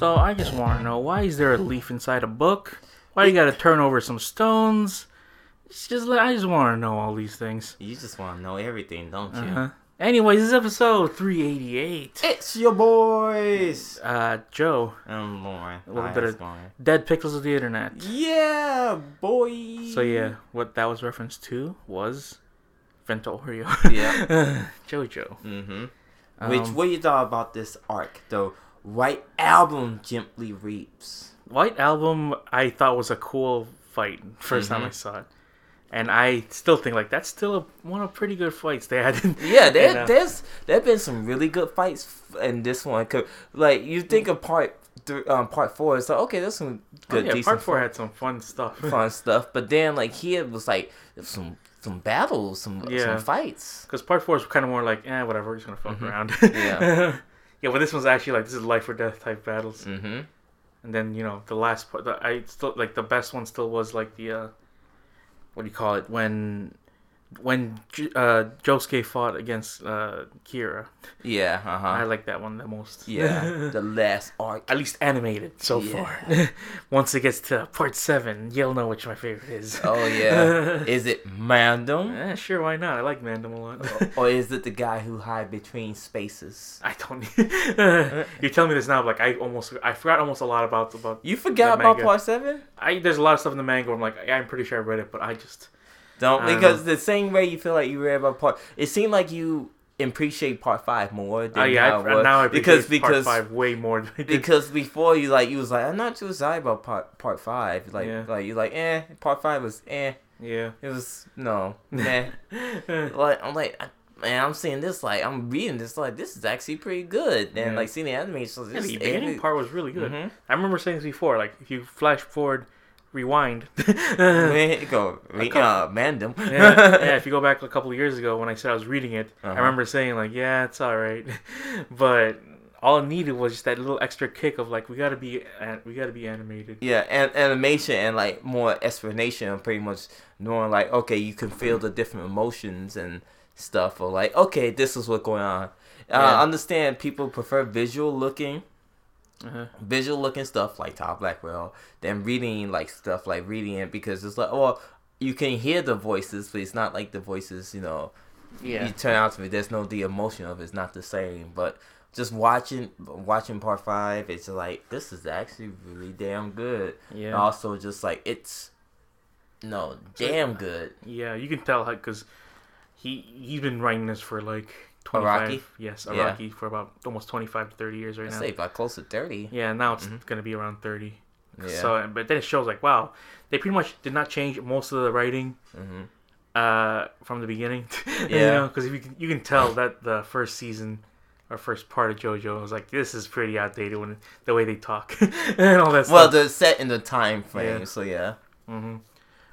So I just want to know why is there a leaf inside a book? Why you got to turn over some stones? It's just like I just want to know all these things. You just want to know everything, don't you? Uh-huh. Anyways, this is episode 388. It's your boys. Uh, Joe, I'm Lauren. A little Hi, bit of- going? dead pixels of the internet. Yeah, boy. So yeah, what that was referenced to was Vento Aureo. Yeah. Jojo. Mm-hmm. Which Um, what you thought about this arc? The White Album gently weeps. White Album, I thought was a cool fight 1st time Mhm. I saw it, and I still think like that's still a, one of pretty good fights they had. In, Yeah, there, in, uh, there's there have been some really good fights in this one. 'Cause, like you think of part th- um, part four, it's like okay, there's some oh, good, yeah, decent part four fun, had some fun stuff. fun stuff. But then like here it was like some some battles, some Yeah. some fights. Because part four is kind of more like, eh, whatever, we're just gonna fuck Mhm. around. Yeah. yeah, but this one's actually like this is life or death type battles. Mm-hmm. And then you know the last part, the, I still like the best one still was like the uh, what do you call it when when uh, Josuke fought against uh, Kira. Yeah. uh-huh. I like that one the most. Yeah. the last arc. At least animated so Yeah. far. Once it gets to part seven, you'll know which my favorite is. Oh yeah. is it Mandom? Eh, sure, why not? I like Mandom a lot. or is it the guy who hide between spaces? I don't. You're telling me this now, like I almost, I forgot almost a lot about about. You forgot about part seven? I there's a lot of stuff in the manga. I'm like, I'm pretty sure I read it, but I just. Don't I because the same way you feel like you read about part. It seemed like you appreciate part five more than Oh yeah, I, now I because because five way more. Than I did. because before you like you was like I'm not too excited about part part five. Like Yeah. like you like eh part five was eh yeah. it was no meh. like I'm like. I, Man, I'm seeing this like I'm reading this like this is actually pretty good, and Yeah. like seeing the animation. So Yeah, the beginning part was really good. Mhm. I remember saying this before. Like if you flash forward, rewind. Go couple- uh, Mandom. yeah, yeah, if you go back a couple of years ago when I said I was reading it, Uh-huh. I remember saying like, yeah, it's all right, but all it needed was just that little extra kick of like, we gotta be, we gotta be animated. Yeah, and animation and like more explanation pretty much knowing like okay, you can feel the different emotions and stuff, or like okay, this is what's going on. Uh, Yeah. I understand people prefer visual looking, Uh-huh. visual looking stuff like Top Blackwell then reading like stuff like reading it because it's like oh you can hear the voices, but it's not like the voices you know Yeah, you turn out to me. There's no the emotion of it. it's not the same, but. Just watching, watching part five, it's like this is actually really damn good. yeah, And also just like it's no damn good. yeah. You can tell because he he's been writing this for like twenty five. Araki? Yes, Yeah. For about almost twenty five to thirty years right I now. say about close to thirty. Yeah, now it's Mhm. gonna be around thirty. Yeah. So, but then it shows like, wow, they pretty much did not change most of the writing hmm uh, from the beginning. you Yeah. know, because you can you can tell that the first season or first part of JoJo was like this is pretty outdated when the way they talk and all that Well, stuff. the set in the time frame. Yeah. So yeah. hmm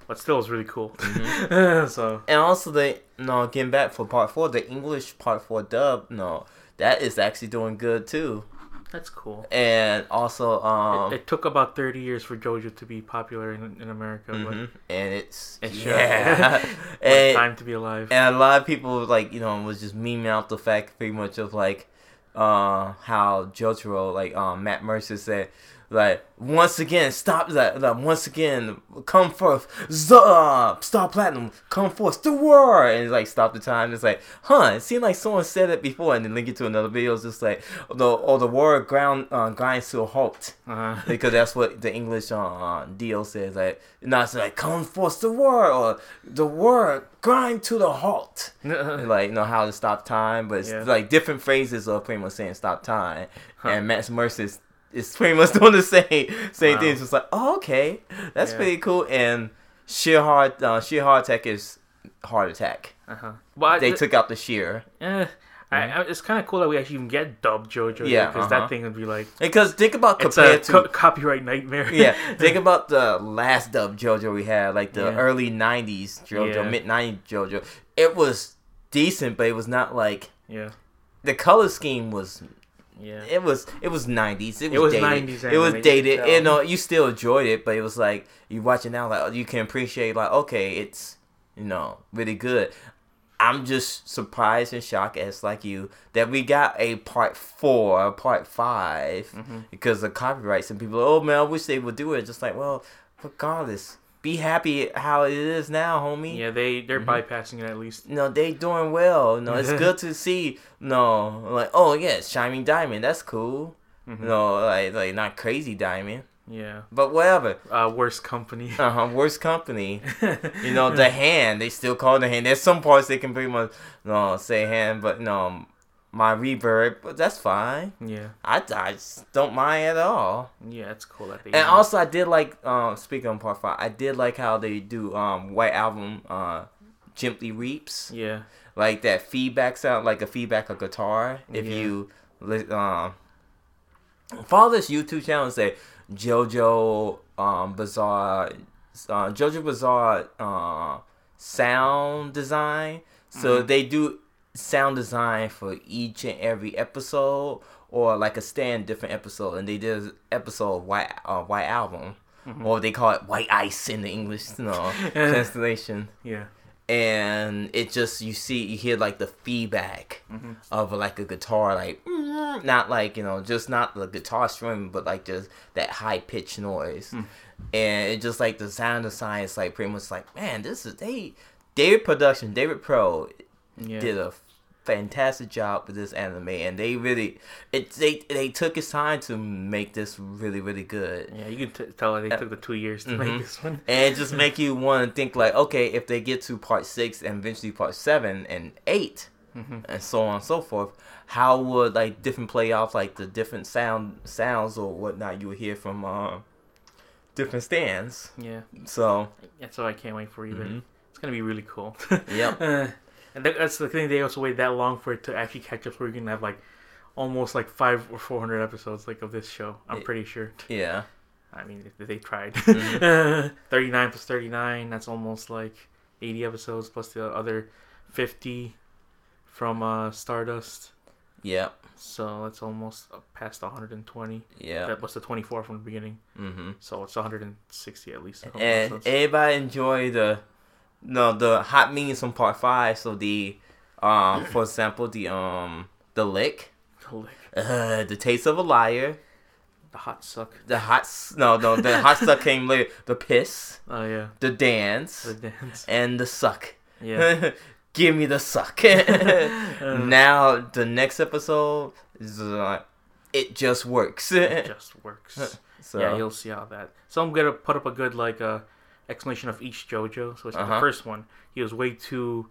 But still, it's really cool. Mhm. so And also the no getting back for part four, the English part four dub. No, that is actually doing good too. that's cool. And also um. it, it took about thirty years for JoJo to be popular in, in America, mhm. And it's it yeah. And, time to be alive. And a lot of people like you know was just memeing out the fact pretty much of like uh how Jotaro like um Matt Mercer said like once again stop that like, once again come forth Z- uh, Star Platinum come forth the war and like stop the time it's like huh it seemed like someone said it before and then link it to another video it's just like the or the war ground uh, grinds to a halt uh, because that's what the English uh, deal says. Like, not it's like come forth the war or the war grind to the halt. like, you know how to stop time, but it's Yeah. like different phrases of pretty much saying stop time. Huh. And Matt Mercer is, is pretty much doing the same same Wow. thing. It's just like, oh, okay, that's Yeah. pretty cool. And sheer heart, uh, sheer heart attack is heart attack. uh-huh. But They I, took out the sheer eh, I, I, it's kind of cool that we actually even get dubbed JoJo. Yeah, because uh-huh. that thing would be like because think about it's a compared to co- copyright nightmare. yeah, think about the last dub JoJo we had, like the Yeah. early '90s JoJo, Yeah. mid '90s JoJo. It was decent, but it was not like yeah, the color scheme was. Yeah. It was it was '90s. It was, It was dated. 90s It was dated. You know, you still enjoyed it, but it was like you watch it now, like you can appreciate, like okay, it's you know really good. I'm just surprised and shocked as like you that we got a part four, a part 5 Mm-hmm. because of copyrights and people. Oh man, I wish they would do it. Just like, well, regardless, be happy how it is now, homie. Yeah, they they're Mm-hmm. bypassing it at least. No, they doing well. No, it's good to see. No, like oh yeah, shining diamond. That's cool. Mhm. No, like like not crazy diamond, Yeah. but whatever. Uh, worst company. Uh huh. Worst company. You know the hand. They still call it the hand. There's some parts they can pretty much no say hand, but no, my reverb. But that's fine. yeah. I, I just don't mind at all. Yeah, it's cool that they. And also, I did like um speaking on part five. I did like how they do um White Album uh gently weeps Yeah. like that feedback sound like a feedback of guitar. If Yeah. you um follow this YouTube channel and say JoJo um Bizarre uh, JoJo Bizarre uh, sound design. So Mhm. they do sound design for each and every episode or like a stand different episode and they did an episode of White uh, White Album. Mhm. Or they call it White Ice in the English no, translation Yeah. and it just you see you hear like the feedback Mhm. of like a guitar like mm, not like you know just not the guitar string but like just that high pitched noise Mm. and it just like the sound of science like pretty much like man this is they David production David Pro Yeah. did a fantastic job with this anime and they really it they they took his time to make this really really good Yeah, you can t- tell they took the two years to Mhm. make this one. and just make you want to think like okay if they get to part six and eventually part seven and 8 Mhm. and so on and so forth how would like different playoffs like the different sound sounds or whatnot you would hear from uh, different stands Yeah. so That's what I can't wait for either. Mhm. It's gonna be really cool. Yep. Uh, and that- that's the thing. They also wait that long for it to actually catch up. Where you're gonna have like almost like five or four hundred episodes like of this show. I'm pretty sure. yeah I mean, they tried. Mhm. 39 plus 39, that's almost like 80 episodes plus the other 50 from uh, Stardust. yep So that's almost past 120. yeah That was the 24 from the beginning. mm-hmm So it's 160 at least. and episodes. everybody enjoy the no the hot means from part five so the um for example the um the lick The lick, uh, the taste of a liar the hot suck. the hot no no the hot suck came later the piss Oh, yeah. the dance The dance. and the suck Yeah. give me the suck Uh, now the next episode is uh, it just works it just works. so Yeah, you'll see how that. So I'm gonna put up a good like uh explanation of each JoJo. So it's like Uh-huh. the first one, he was way too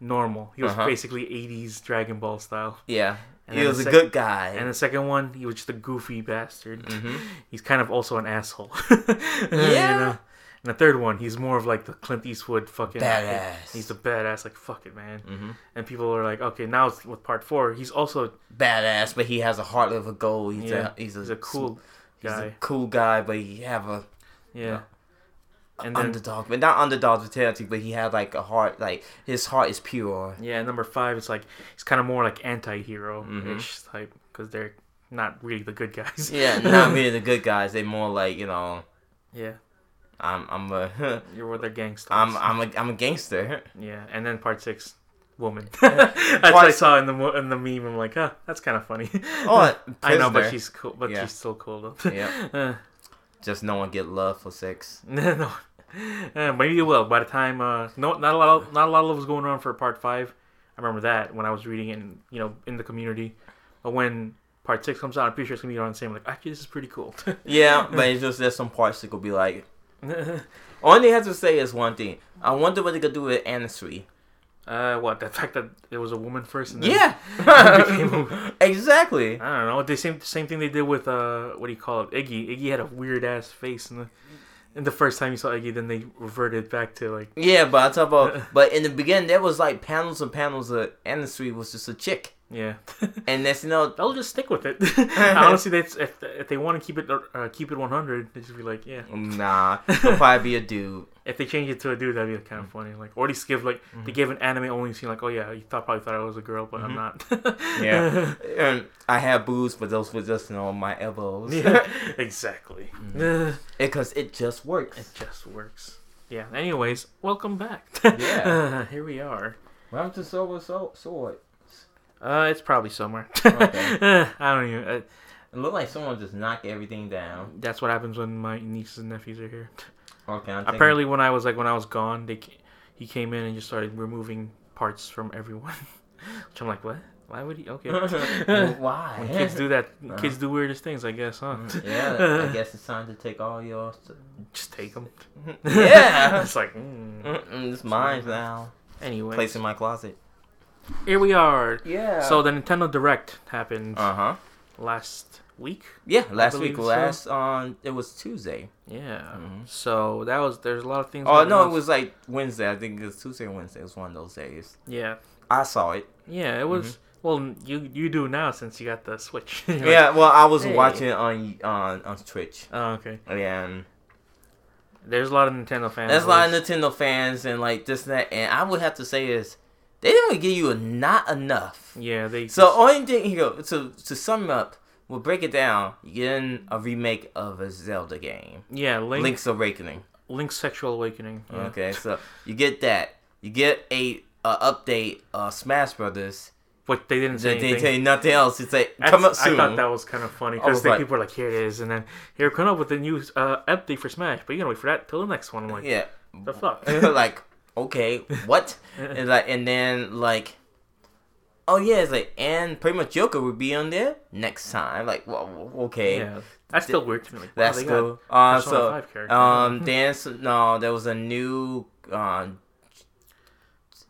normal. He was Uh-huh. basically 80s Dragon Ball style. yeah And he was a sec- good guy And the second one, he was just a goofy bastard. Mhm. He's kind of also an asshole. Yeah. And the third one, he's more of like the Clint Eastwood fucking Badass. He's the badass, like fuck it, man. hmm And people are like, okay, now it's with part four. He's also badass but he has a heart of a gold he's yeah, a he's a, he's a cool he's a cool guy but he have a Yeah. And then underdog but not underdog mentality but he had like a heart like his heart is pure yeah, number five, it's like he's kind of more like anti-hero ish Mhm. type because they're not really the good guys. yeah not really the good guys They're more like you know yeah, i'm i'm a you're with their gangsters. i'm i'm a, I'm a gangster yeah, and then part six, woman. that's what I saw in the in the meme. I'm like, huh, that's kind of funny. oh I know, but she's cool. But Yeah. she's still cool though. yeah Uh, just no one get love for sex no, uh, maybe it will. By the time, uh, no, not a lot, of, not a lot of love was going on for part five. I remember that when I was reading it, in, you know, in the community. But when part six comes out, I'm pretty sure it's gonna be on the same. Like, actually, this is pretty cool. yeah but it's just there's some parts that could be like only have to say is one thing i wonder what they could do with Anasui. uh, what the fact that it was a woman first? And then yeah became exactly I don't know. The same same thing they did with uh, what do you call it? Iggy. Iggy had a weird ass face in the. In the first time you saw Iggy, then they reverted back to like Yeah, but I talk about. But in the beginning, there was like panels and panels of Anasui was just a chick, yeah. and that's you know. They'll just stick with it. Honestly, that's if if they want to keep it uh, keep it 100, they just be like, yeah. Nah, he'll probably be a dude. If they change it to a dude, that'd be kind of funny. Like, or they give like they gave an anime only scene. Like, oh yeah, you thought probably thought I was a girl, but I'm not. Yeah, and I have boobs, but those were just you know my elbows. yeah, exactly. because it just works. it just works. Yeah. Anyways, welcome back. Yeah. here we are. Happened to Silver Soul- Sword? Uh, it's probably somewhere. Okay. I don't even. Uh, It looked like someone just knocked everything down. that's what happens when my nieces and nephews are here. Okay, I'm thinking- Apparently, when I was like when I was gone, they he came in and just started removing parts from everyone. Which I'm like, what? Why would he? Okay. Why? When kids do that, Uh-huh. kids do weirdest things, I guess, huh? yeah, I guess it's time to take all your. st- Just take them. Yeah. it's like, mm. It's mine now. anyway. Place in my closet. Here we are. Yeah. So the Nintendo Direct happened Uh huh. last week. Yeah, last week. so. Last on it was Tuesday. Yeah. Mhm. So that was there's a lot of things. Oh no, on. it was like Wednesday. I think it was Tuesday or Wednesday. It was one of those days. Yeah. I saw it. Yeah. It was. Well, you you do now since you got the Switch. You're like, Yeah, well, I was Hey. watching on on on Twitch, Oh, okay. and There's a lot of Nintendo fans. there's a lot of Nintendo fans and like this and that. And I would have to say is they didn't give you a, not enough. Yeah, they. So only thing you here to to sum up, we'll break it down. You're getting a remake of a Zelda game, yeah, Link, Link's Awakening. Link's Sexual Awakening. Yeah. Okay, so you get that. You get a, uh update, uh, Smash Brothers. But they didn't say They didn't anything. tell you nothing else. It's like That's- come up soon. I thought that was kind of funny because like- people are like, "Here it is," and then here come up with the new uh, update for Smash, but you gotta wait for that till the next one. I'm like, yeah. the fuck? like okay, what? and like and then like, oh yeah, it's like and pretty much Joker would be on there next time. Like well, okay, yeah, that's still weird to me. Like, wow, that's cool. Uh, so 5 character. um, s- no, there was a new uh,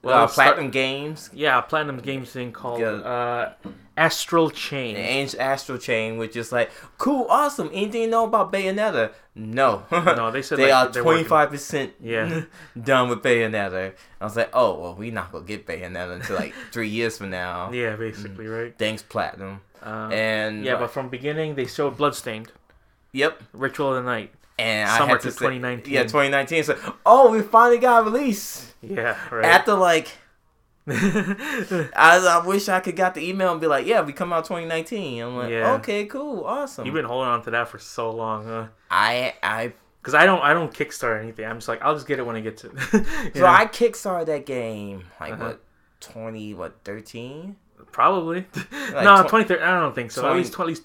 Well, uh, it's start- Platinum Games. Yeah, Platinum Games thing called Yeah. uh, Astral Chain. Astral Chain, which is like cool, awesome. Anything you know about Bayonetta? No, No, they said they like, are twenty five percent done with Bayonetta. I was like, oh well, we're not gonna get Bayonetta until like three years from now. Yeah, basically, right? Thanks, Platinum. Um, And yeah, but from beginning they showed Bloodstained, yep, Ritual of the Night. And I had to to say- 2019. Yeah, twenty nineteen. So, oh, we finally got a release Yeah, right. after like. I, I wish I could got the email and be like, yeah, we come out 2019. I'm like, Yeah. okay, cool, awesome. You've been holding on to that for so long, huh? I I Because I don't, I don't kickstart anything. I'm just like, I'll just get it when I get to. it. So know? I kickstarted that game like Uh-huh. what 20 what 13 Probably. Like no, tw- 2013. I don't think so. 20 At least, at least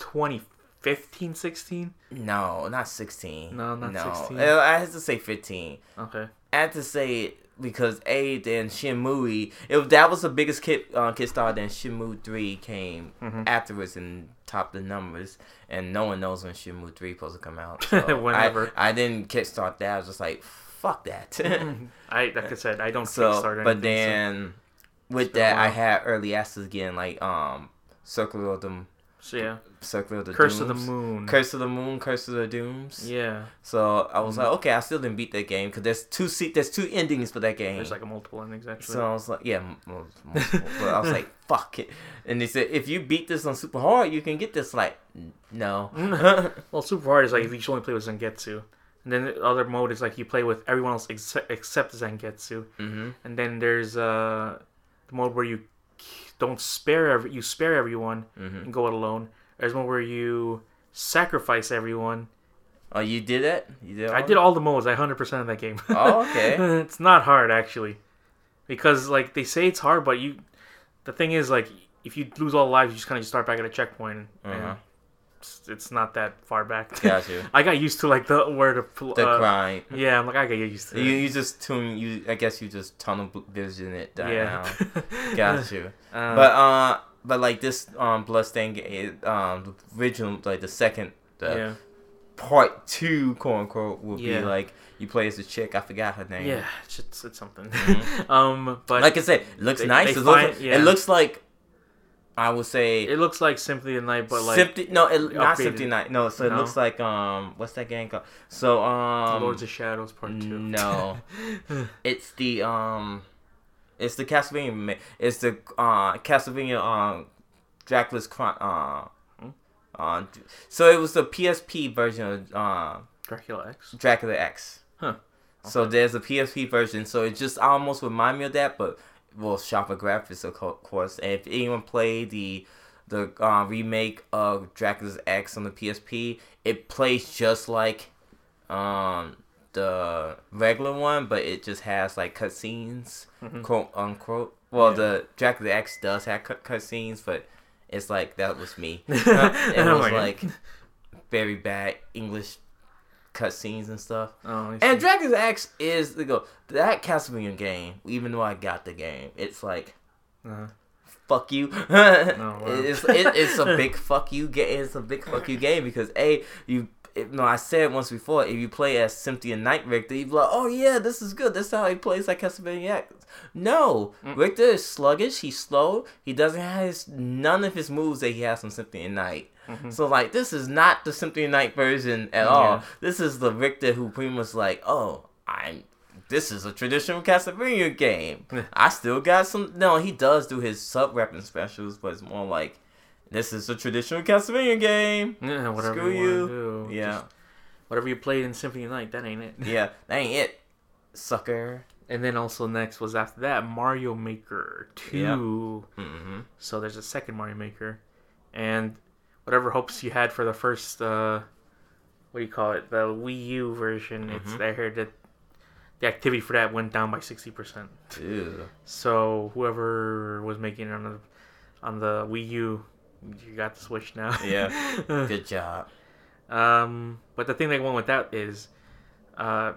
2015, 16. no not 16 No, not 16. Uh, I had to say 15 Okay. I had to say because a then Shenmue it that was the biggest kit uh, Kickstarter then Shenmue 3 came Mhm. afterwards and topped the numbers and no one knows when Shenmue 3 supposed to come out so Whenever. I, I didn't kickstart that I was just like fuck that I like I said, I don't so kickstart anything. but then with that I had early access again like um Circle of the so, yeah, Circle of the Curse of the Moon. Curse of the Moon, Curse of the Dooms. Yeah, So I was like, okay, I still didn't beat that game because there's two se- there's two endings for that game. there's like a multiple endings actually. so I was like, yeah, multiple. but I was like, fuck it. And they said, if you beat this on super hard, you can get this. Like, no. well, super hard is like if you only play with Zangetsu, and then the other mode is like you play with everyone else ex- except Zangetsu, hmm and then there's uh the mode where you don't spare every you spare everyone hmm and go it alone. There's one where you sacrifice everyone. Oh, you did it? You did? I did all the modes. I hundred percent of that game. Oh, okay. it's not hard actually, because like they say it's hard, but you, the thing is like if you lose all lives, you just kind of start back at a checkpoint, Uh-huh. It's, not that far back. Got you. I got used to like the word of pl- The uh, grind. Yeah, I'm like I got used to You, it. you just tune you. I guess you just tunnel vision it down. yeah. Got you. Uh, But uh, but like this um Bloodstain game, um, the original like the second the yeah, part two, quote unquote, would Yeah. be like you play as a chick. I forgot her name. yeah, it's, it's, something. Mhm. um, but like I said, it looks They- nice. they it, looks, find- yeah. it looks like I would say it looks like Symphony of the Night, but like Symphony. No, it, not. Symphony Night. No, so it No? looks like um, what's that game called? So um, Lords of Shadows Part Two. No, it's the um, it's the Castlevania. It's the uh Castlevania um, Dracula's Chron. Uh, uh, so it was the PSP version of uh, Dracula X. Dracula X. Huh. So there's a PSP version. So it just almost remind me of that, but well, sharper graphics of course. And if anyone played the the uh, remake of Dracula's X on the PSP, it plays just like um the regular one, but it just has like cutscenes, Mhm. quote unquote. Well, Yeah. the Dracula X does have cut cutscenes, but it's like that was me. it Oh was God. like very bad English cutscenes and stuff. Oh, And Dragon's X is the go that Castlevania game. Even though I got the game, it's like Uh-huh. fuck you. wow. it's it, it's a big fuck you game. It's a big fuck you game because a you. It, no, I said it once before. If you play as Symphony Night Richter, you be like, "Oh yeah, this is good. This is how he plays like Castlevania." X." No, Mm. Richter is sluggish. He's slow. He doesn't have his, none of his moves that he has from Symphony Night. Mhm. So like, this is not the Symphony Night version at Yeah. all. This is the Richter who pretty much like, "Oh, I'm." This is a traditional Castlevania game. I still got some. No, he does do his sub weapon specials, but it's more like this is a traditional Castlevania game. Yeah, whatever Screw you, you. do. Yeah, Just whatever you played in Symphony Night, that ain't it. yeah, that ain't it, sucker. And then also next was after that Mario Maker Two. Mm-hmm. So there's a second Mario Maker, and whatever hopes you had for the first, uh, what do you call it, the Wii U version, it's Mhm. I heard that the activity for that went down by sixty percent. Ew. So whoever was making it on the on the Wii U, you got the Switch now. Yeah. Good job. Um, but the thing they went with that is, uh,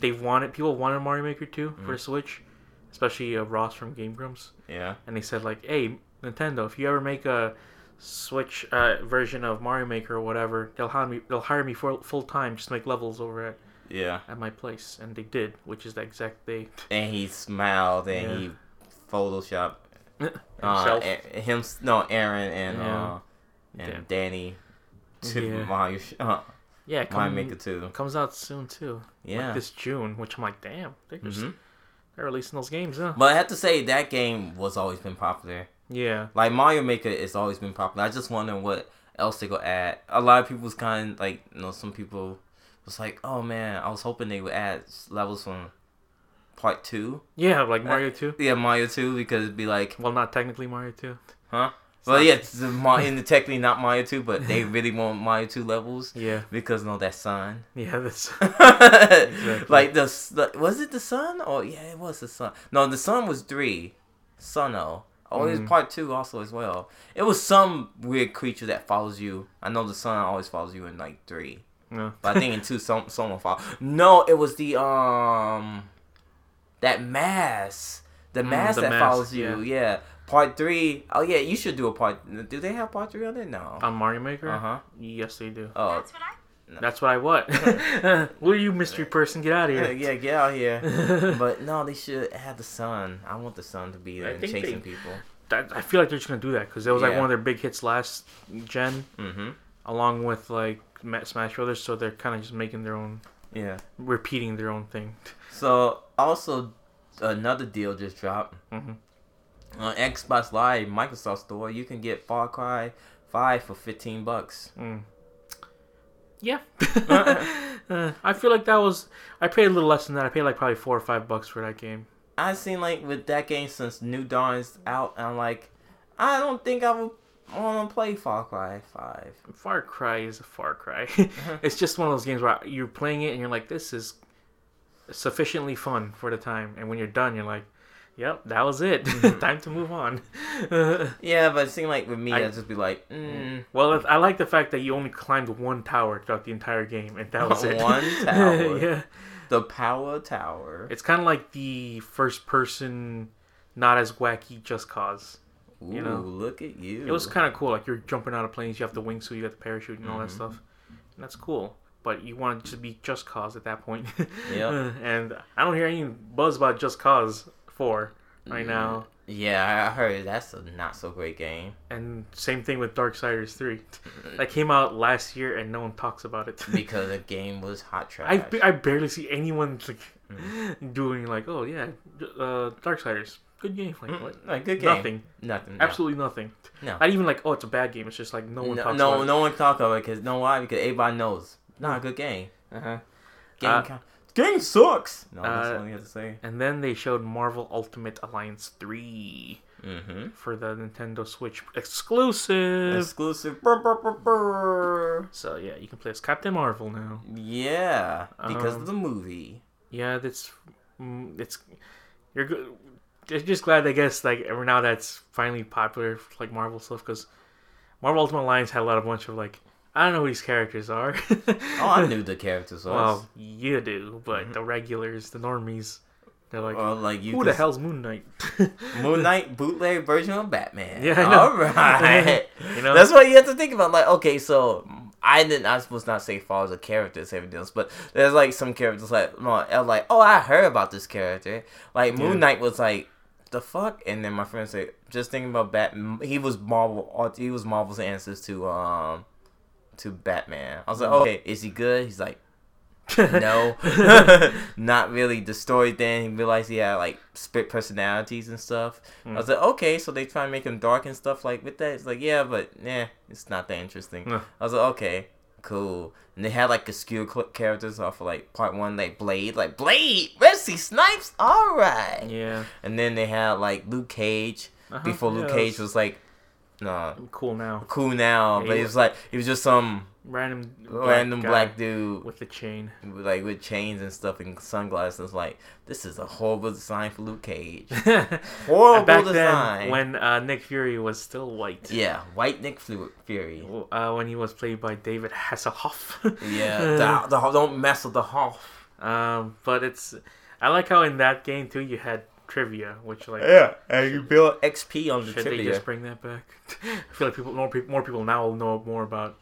they wanted people wanted Mario Maker 2 for Mhm. Switch, especially uh, Ross from Game Grumps, Yeah. and they said like, "Hey, Nintendo, if you ever make a Switch uh, version of Mario Maker or whatever, they'll hire me. They'll hire me for full time just to make levels over at, Yeah. at my place." And they did, which is the exact day. And he smiled and Yeah. he photoshopped uh, Himself. A- him. No, Arin and Yeah. uh and. Danny. To Yeah. Mario, uh, yeah, Mario come, Maker Two. comes out soon too. Yeah. like this June, which I'm like, damn, they're just Mhm. they're releasing those games, huh? But I have to say that game was always been popular. Yeah. Like Mario Maker has always been popular. I just wonder what else they gonna add. A lot of people's kind like you know some people was like, oh man, I was hoping they would add levels from part two. Yeah, like uh, Mario 2. Yeah, Mario two because it'd be like, Well, not technically Mario 2. huh? It's Well, not- yeah, it's in the technically not Mario two, but they really want Mario two levels Yeah. because no, that sun. Yeah, that's Like the, the was it the sun or yeah, it was the sun. No, the sun was three. Suno. Oh, it was Mhm. part two also as well. It was some weird creature that follows you. I know the sun always follows you in like three, no. but I think in two some someone follow. No, it was the um that mass, the Mm, mass the that mask, follows you. Yeah. Part three. Oh yeah, you should do a part. Do they have part three on it? No. On Mario Maker? Uh huh. Yes, they do. Oh That's what I. That's what I what? Will you, mystery person, get out of here? yeah, get out here. But no, they should have the sun. I want the sun to be there I and chasing they- people. That- I feel like they're just gonna do that because that was like one of their big hits last gen, Mm-hmm. along with like Ma- Smash Brothers. So they're kind of just making their own, Yeah. repeating their own thing. So also another deal just dropped hmm on Xbox Live, Microsoft Store. You can get Far Cry Five for fifteen bucks. Mm. Yeah, Uh, I feel like that was. I paid a little less than that. I paid like probably four or five bucks for that game. I've seen like with that game since New Dawn's out, and I'm like, I don't think I would want to play Far Cry Five. Far Cry is a Far Cry. it's just one of those games where you're playing it and you're like, this is sufficiently fun for the time, and when you're done, you're like, yep, that was it. time to move on. Yeah, but it seemed like with me, I- would just be like, mm, well, I like the fact that you only climbed one tower throughout the entire game, and that was it. One tower. yeah, the Power Tower. it's kind of like the first person, not as wacky Just Cause. Ooh, you know. look at you. It was kind of cool. Like you're jumping out of planes, you have the wingsuit, you got the parachute, and all that Mhm. stuff. And that's cool. But you want it to be Just Cause at that point. Yep. and I don't hear any buzz about Just Cause 4 right now. Yeah, I heard that's a not so great game And same thing with Dark Darksiders 3. That came out last year and no one talks about it. because the game was hot trash. I, I barely see anyone like Mm. doing like, oh yeah, uh, Darksiders, good game. Like Mm, what? like good game. Nothing. Nothing. no. Absolutely nothing. No. Not even like, oh, it's a bad game. It's just like no one no, talks no, about no one talk about it because know why? Because everybody knows. Not a good game. Uh-huh. Game, Uh, game sucks. No, that's uh, all you have to say. And then they showed Marvel Ultimate Alliance 3, Mm-hmm. for the Nintendo Switch exclusive. Exclusive. Brr, brr, brr, brr. So yeah, you can play as Captain Marvel now. Yeah, because Um, of the movie. Yeah, that's mm, it's you're good. Just just glad I guess like every now that's finally popular like Marvel stuff because Marvel Ultimate Alliance had a lot of bunch of like I don't know who these characters are. Oh, I knew the characters was. well, you do, but the regulars, the normies, they're like, or like you who could the hell's Moon Knight? Moon Knight bootleg version of Batman. Yeah, I know. All right. you know, That's what you have to think about. Like, okay, so I didn't. I was not say follows the characters, everything else, but there's like some characters like, no, I was like, oh, I heard about this character. Like Moon Yeah. Knight was like, the fuck, and then my friend said, just thinking about Batman. He was Marvel. He was Marvel's answers to um to Batman. I was like, okay, is he good? He's like. no, not really. The story then he realized he had like split personalities and stuff. I was like, okay, so they try to make him dark and stuff like with that. It's like, yeah, but yeah, it's not that interesting. I was like, okay, cool. And they had like obscure characters off of like part one, like Blade, like Blade, Wesley Snipes, all right. yeah, And then they had like Luke Cage. Uh-huh, Before yeah, Luke Cage was like, no, cool now. cool now, Yeah, but he was like, he was just some Random, random black dude with the chain. like with chains and stuff and sunglasses. Like, this is a horrible design for Luke Cage. Horrible Back design. then, when uh, Nick Fury was still white. Yeah, White Nick Fury. Uh, when he was played by David Hasselhoff. Yeah, the, the, don't mess with the Hoff. um, but it's I like how in that game too you had trivia, which like Yeah, and you build XP on the should they just bring that back? I feel like people more people more people now will know more about.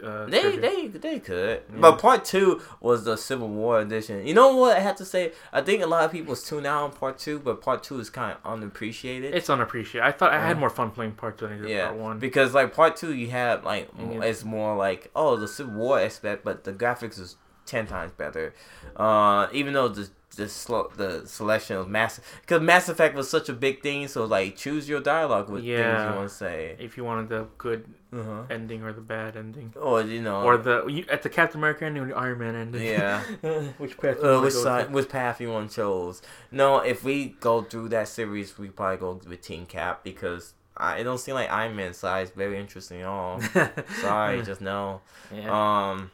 Uh, They, trivia. they they could, Yeah. but part two was the Civil War edition. You know what I have to say? I think a lot of people tune out on part two, but part two is kind of unappreciated. It's unappreciated. I thought I had more fun playing part two than I did yeah, part one. because like part two, you have like Yeah. it's more like oh the Civil War aspect, but the graphics is ten times better. Uh, even though the the slow the selection of Mass because Mass Effect was such a big thing, so like choose your dialogue with things Yeah. you want to say. if you wanted the good Uh-huh. ending or the bad ending, Or you know, or the you, at the Captain America ending or the Iron Man ending. Yeah. which path? you Uh, which side, with? which path you want chose? No, if we go through that series, we probably go with Team Cap because I, it don't seem like Iron Man size very interesting at all. Sorry, just no. yeah. Um,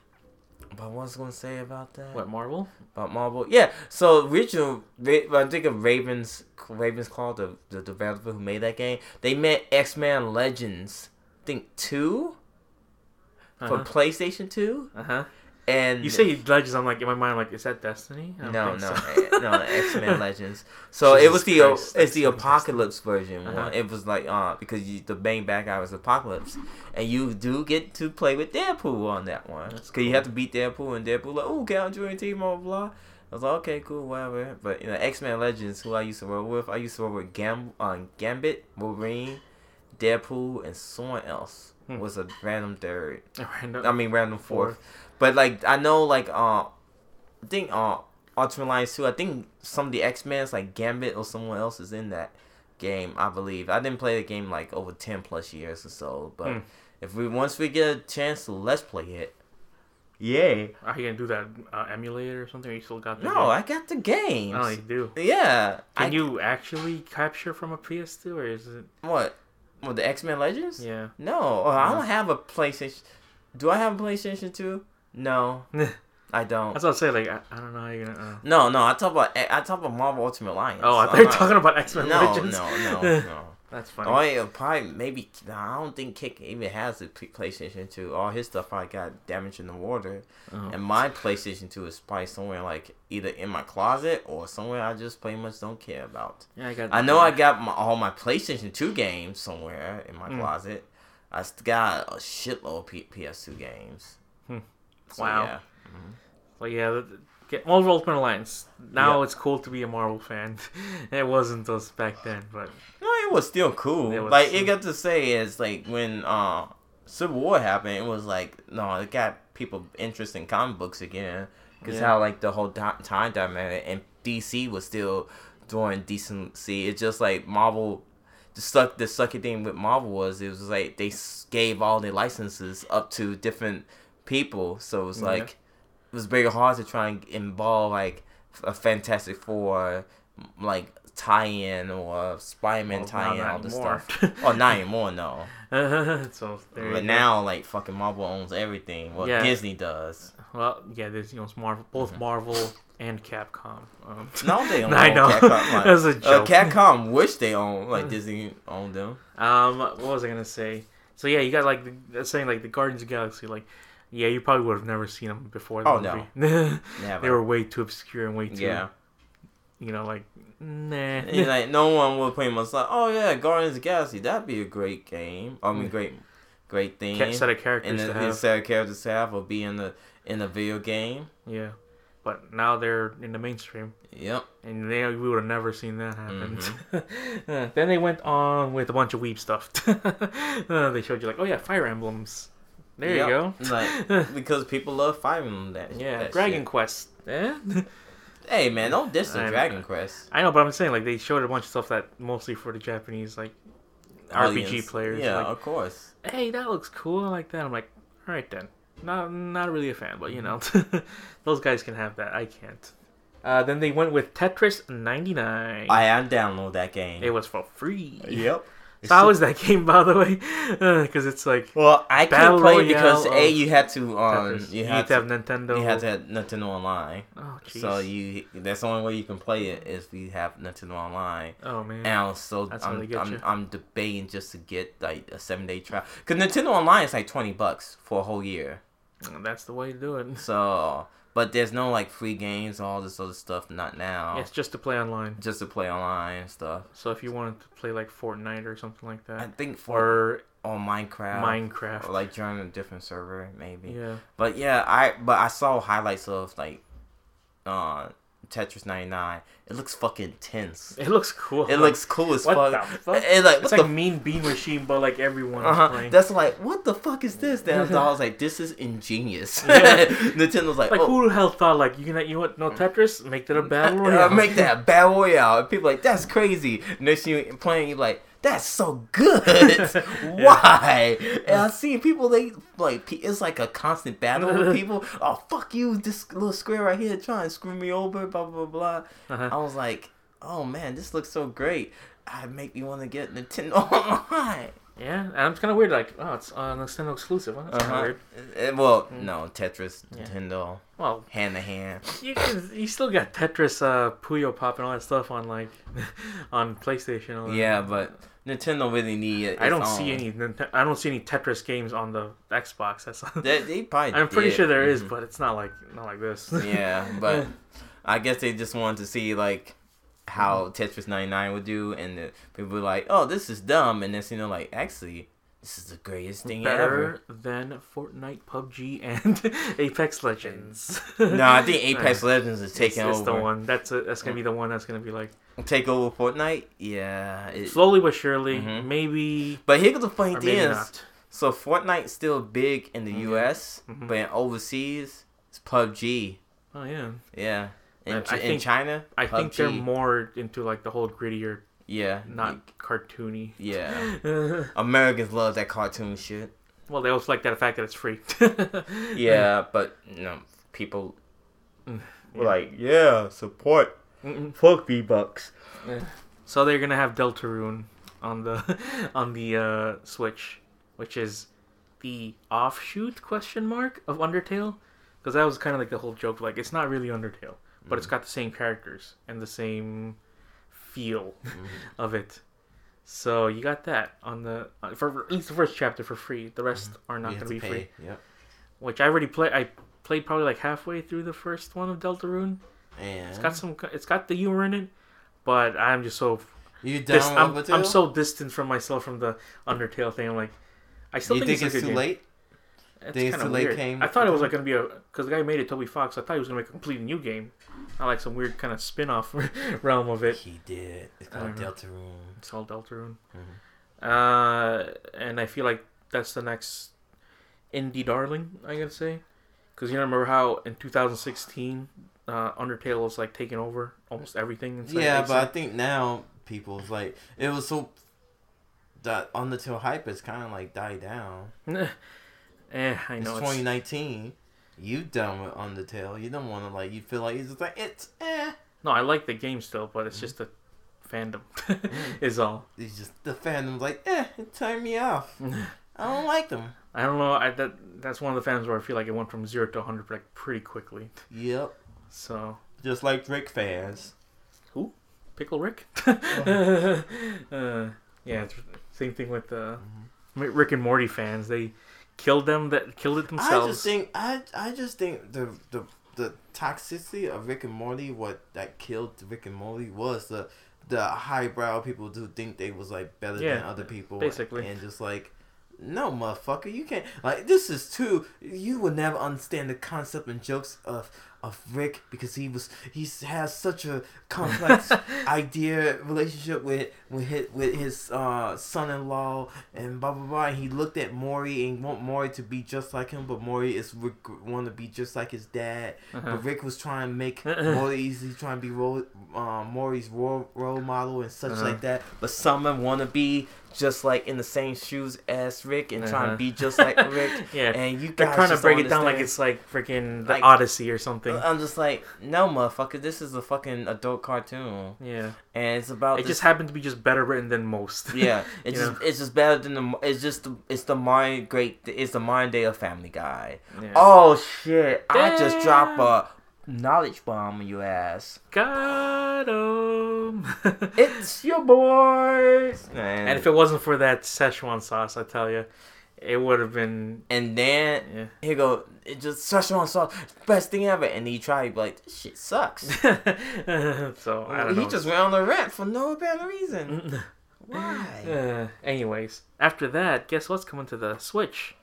but what was gonna say about that? what Marvel? about Marvel? Yeah. So original, I think of Ravens, Ravens Claw, the the developer who made that game, they made X Men Legends. I think two for Uh-huh. PlayStation Two, Uh huh. And You say Legends, I'm like in my mind, I'm like, is that Destiny? No, no, so. no, X Men Legends. So it was the Christ, it's the Apocalypse version Uh-huh. It was like uh because you, the main bad guy was Apocalypse, and you do get to play with Deadpool on that one. Because you have to beat Deadpool, and Deadpool like, oh, can I join your team? Blah blah. blah. I was like, okay, cool, whatever. But you know, X Men Legends, who I used to work with, I used to work with Gam uh, Gambit, Wolverine, Deadpool, and someone else Hmm. was a random third. Random. I mean random fourth. But like I know like uh I think uh Ultimate Alliance 2, I think some of the X Men's like Gambit or someone else is in that game, I believe. I didn't play the game like over ten plus years or so, but Hmm. if we once we get a chance to let's play it. Yay. Are you gonna do that uh, emulator or something? Or you still got the No, game? I got the games. Oh, you do. yeah. Can I, you actually capture from a PS2 or is it? what? What the X Men Legends? Yeah. No, uh, I don't have a PlayStation. Do I have a PlayStation 2? No, I don't. That's what I say. Like I, I don't know how you're gonna. Uh... No, no, I talk about I talk about Marvel Ultimate Alliance. Oh, I thought you were talking about X Men No, Legends. no, no, no. That's funny. Oh, yeah, probably maybe. I don't think Kick even has a PlayStation Two. All his stuff probably got damaged in the water, Oh. and my PlayStation Two is probably somewhere like either in my closet or somewhere I just pretty much don't care about. Yeah, I got. I know I got my, all my PlayStation Two games somewhere in my Mm. closet. I got a shitload of P- PS2 games. Hmm. So, Wow. yeah. Well, yeah. the- the- Get Marvel Ultimate Alliance. Now Yeah. it's cool to be a Marvel fan. it wasn't us back then, but No, it was still cool. It was- like it got to say is like when uh Civil War happened, it was like no, it got people interested in comic books again because Yeah. how like the whole di- time dynamic and DC was still doing decency. It's just like Marvel. The suck the sucky thing with Marvel was it was like they gave all their licenses up to different people, so it was Yeah. like it was very hard to try and involve like a Fantastic Four, like tie-in or Spider-Man tie-in, all this stuff. oh, not anymore, no. so But go. now, like fucking Marvel owns everything. Well, Yeah. Disney does. well, yeah, there's you know it's Marvel, both Mm-hmm. Marvel and Capcom. Um, No, they don't. I own know. Capcom. Like, That's a uh, joke. Capcom wish they own like Disney owned them. Um, what was I gonna say? So yeah, you got like the, saying like the Guardians of the Galaxy. Like, yeah, you probably would have never seen them before. The Oh, movie. Never. they were way too obscure and way too. yeah. You know, like nah. And, like no one would pretty much like, oh yeah, Guardians of the Galaxy, that'd be a great game. I mean, great, great thing. Set of characters and to the, have. set of characters to have will be in the in the video game. Yeah, but now they're in the mainstream, Yep. and they we would have never seen that happen. Mm-hmm. Uh, then they went on with a bunch of weeb stuff. Uh, they showed you like, oh yeah, Fire Emblems. There Yep. you go. Like because people love fighting them. that. Yeah, that Dragon shit. Quest. Eh? Hey man, don't diss the I know. Dragon Quest. I know, but I'm saying like they showed a bunch of stuff that mostly for the Japanese like RPG players. Yeah, like, of course. hey, that looks cool. I like that. I'm like, all right then. Not not really a fan, but you know, Mm-hmm. those guys can have that. I can't. Uh, then they went with Tetris 99. I am download that game. it was for free. Yep. So how was that game, by the way? Because it's like Well, I couldn't play it because a you had to um Tetris. you you had need to have Nintendo. you had to have Nintendo Online. Oh jeez. So you that's the only way you can play it is if you have Nintendo Online. oh man. And so That's I'm I'm. I'm debating just to get like a seven day trial because Nintendo Online is like twenty bucks for a whole year. That's the way to do it. So, but there's no like free games, all this other stuff. Not now. It's just to play online. Just to play online and stuff. So if you wanted to play like Fortnite or something like that, I think for or or Minecraft, Minecraft. or like join a different server maybe. yeah. But yeah, I but I saw highlights of like uh Tetris 99. It looks fucking tense. It looks cool. It looks cool as fuck. fuck? It, like It's like the Mean Bean Machine, but like everyone uh-huh. playing. That's like what the fuck is this? Then I was like, this is ingenious. Yeah. Nintendo's like, Like oh, who the hell thought like you can you know what no Tetris make that a battle royale make that battle royale. And people like that's crazy. Next you playing, you like that's so good. Why? And I see people they like it's like a constant battle with people. Oh fuck you, this little square right here trying to screw me over. Blah blah blah. Uh-huh. I was like, oh man, this looks so great. I make me want to get Nintendo Online. yeah and I'm kind of weird like oh it's uh, Nintendo exclusive huh? that's kind Uh-huh. of weird Eh, Well, no, Tetris, Yeah. Nintendo, well hand to hand. you can, you still got Tetris uh Puyo Pop and all that stuff on like on PlayStation Yeah, but Nintendo really need it. I don't its see any I don't see any Tetris games on the Xbox that's They, they probably. I'm pretty did. sure there is, Mhm. but it's not like not like this Yeah, but I guess they just wanted to see like how Mm-hmm. Tetris 99 would do, and the people were like, "Oh, this is dumb," and then you know, like, actually, this is the greatest thing ever. better than Fortnite, PUBG, and Apex Legends. No, I think Apex Legends is taking it's over. the one. That's a, that's gonna be the one that's gonna be like Take over Fortnite. Yeah, it, slowly but surely. Mhm. Maybe but here's the funny thing is, not. so Fortnite's still big in the Mhm. U.S., Mhm. but in overseas, it's PUBG. Oh yeah. Yeah, in, I Ch- in think- China, I think they're more into like the whole grittier, yeah, not cartoony. yeah. Americans love that cartoon shit. Well, they also like that fact that it's free. Yeah, but you know, people Mm, were yeah. like, yeah, support. Mm-mm. Fuck V Bucks. So they're gonna have Deltarune on the on the uh, Switch, which is the offshoot question mark of Undertale, because that was kind of like the whole joke. Like it's not really Undertale, but it's got the same characters and the same feel of it. So you got that on the uh, for at least the first chapter for free. The rest are not gonna be free. Yep. Which I already played. I played probably like halfway through the first one of Deltarune. And It's got some. It's got the humor in it, but I'm just so you dis- down I'm, I'm so distant from myself from the Undertale thing. I'm like, I still You think, think it's, it's too game. late? It's Think it's kind of too late weird. came- I thought it was like gonna be a because the guy made it, Toby Fox. I thought he was gonna make a completely new game, not like some weird kind of spin-off realm of it. He did. It's called. Deltarune. It's all Deltarune. Mhm. Uh, and I feel like that's the next indie darling. I gotta say, because you remember how in 2016, uh, Undertale was like taking over almost everything. Yeah, but I think now people's like it was so that Undertale hype has kind of like died down. eh, I It's know. It's, 2019. You done with Undertale? You don't want to like. You feel like it's just like it's eh. no, I like the game still, but it's Mhm. just the fandom. Mm. is all. It's just the fandom's like, eh, it turned me off. I don't like them. I don't know. I that that's one of the fandoms where I feel like it went from zero to hundred like pretty quickly. Yep. So Just like Rick fans. Who? Pickle Rick. Uh-huh. uh, yeah, it's, same thing with uh, Mm-hmm. Rick and Morty fans. They killed them. That killed it themselves. I just think I I just think the the the toxicity of Rick and Morty, what that killed Rick and Morty was the the highbrow people do think they was like better than other people, basically. and just like. No, motherfucker, you can't. Like, this is too. You would never understand the concept and jokes of of Rick because he was he has such a complex idea relationship with with his, with his uh, son-in-law and blah blah blah. And he looked at Morty and want Morty to be just like him, but Morty is Rick want to be just like his dad. Uh-huh. But Rick was trying to make Morty he's trying to be role, uh, Morty's role, role model and such Uh-huh. like that. But some want to be just like in the same shoes as Rick and trying Uh-huh. to be just like Rick. Yeah, And you they're trying to break it down like it's like freaking the Like- Odyssey or something. I'm just like, no, motherfucker. This is a fucking adult cartoon, yeah, and it's about it this just happened to be just better written than most. yeah, it's just it's just better than the it's just the, it's the mind great it's the mind day of Family Guy. Yeah. Oh shit! I just dropped a knowledge bomb on your ass. Got 'em. It's your boys. And, and if it wasn't for that Szechuan sauce, I tell you, it would have been. and then Yeah. he go it just Szechuan sauce best thing ever, and he tried, to like this shit sucks. so I don't he know. just went on the rant for no apparent reason. Why? Uh, anyways, after that, guess what's coming to the Switch?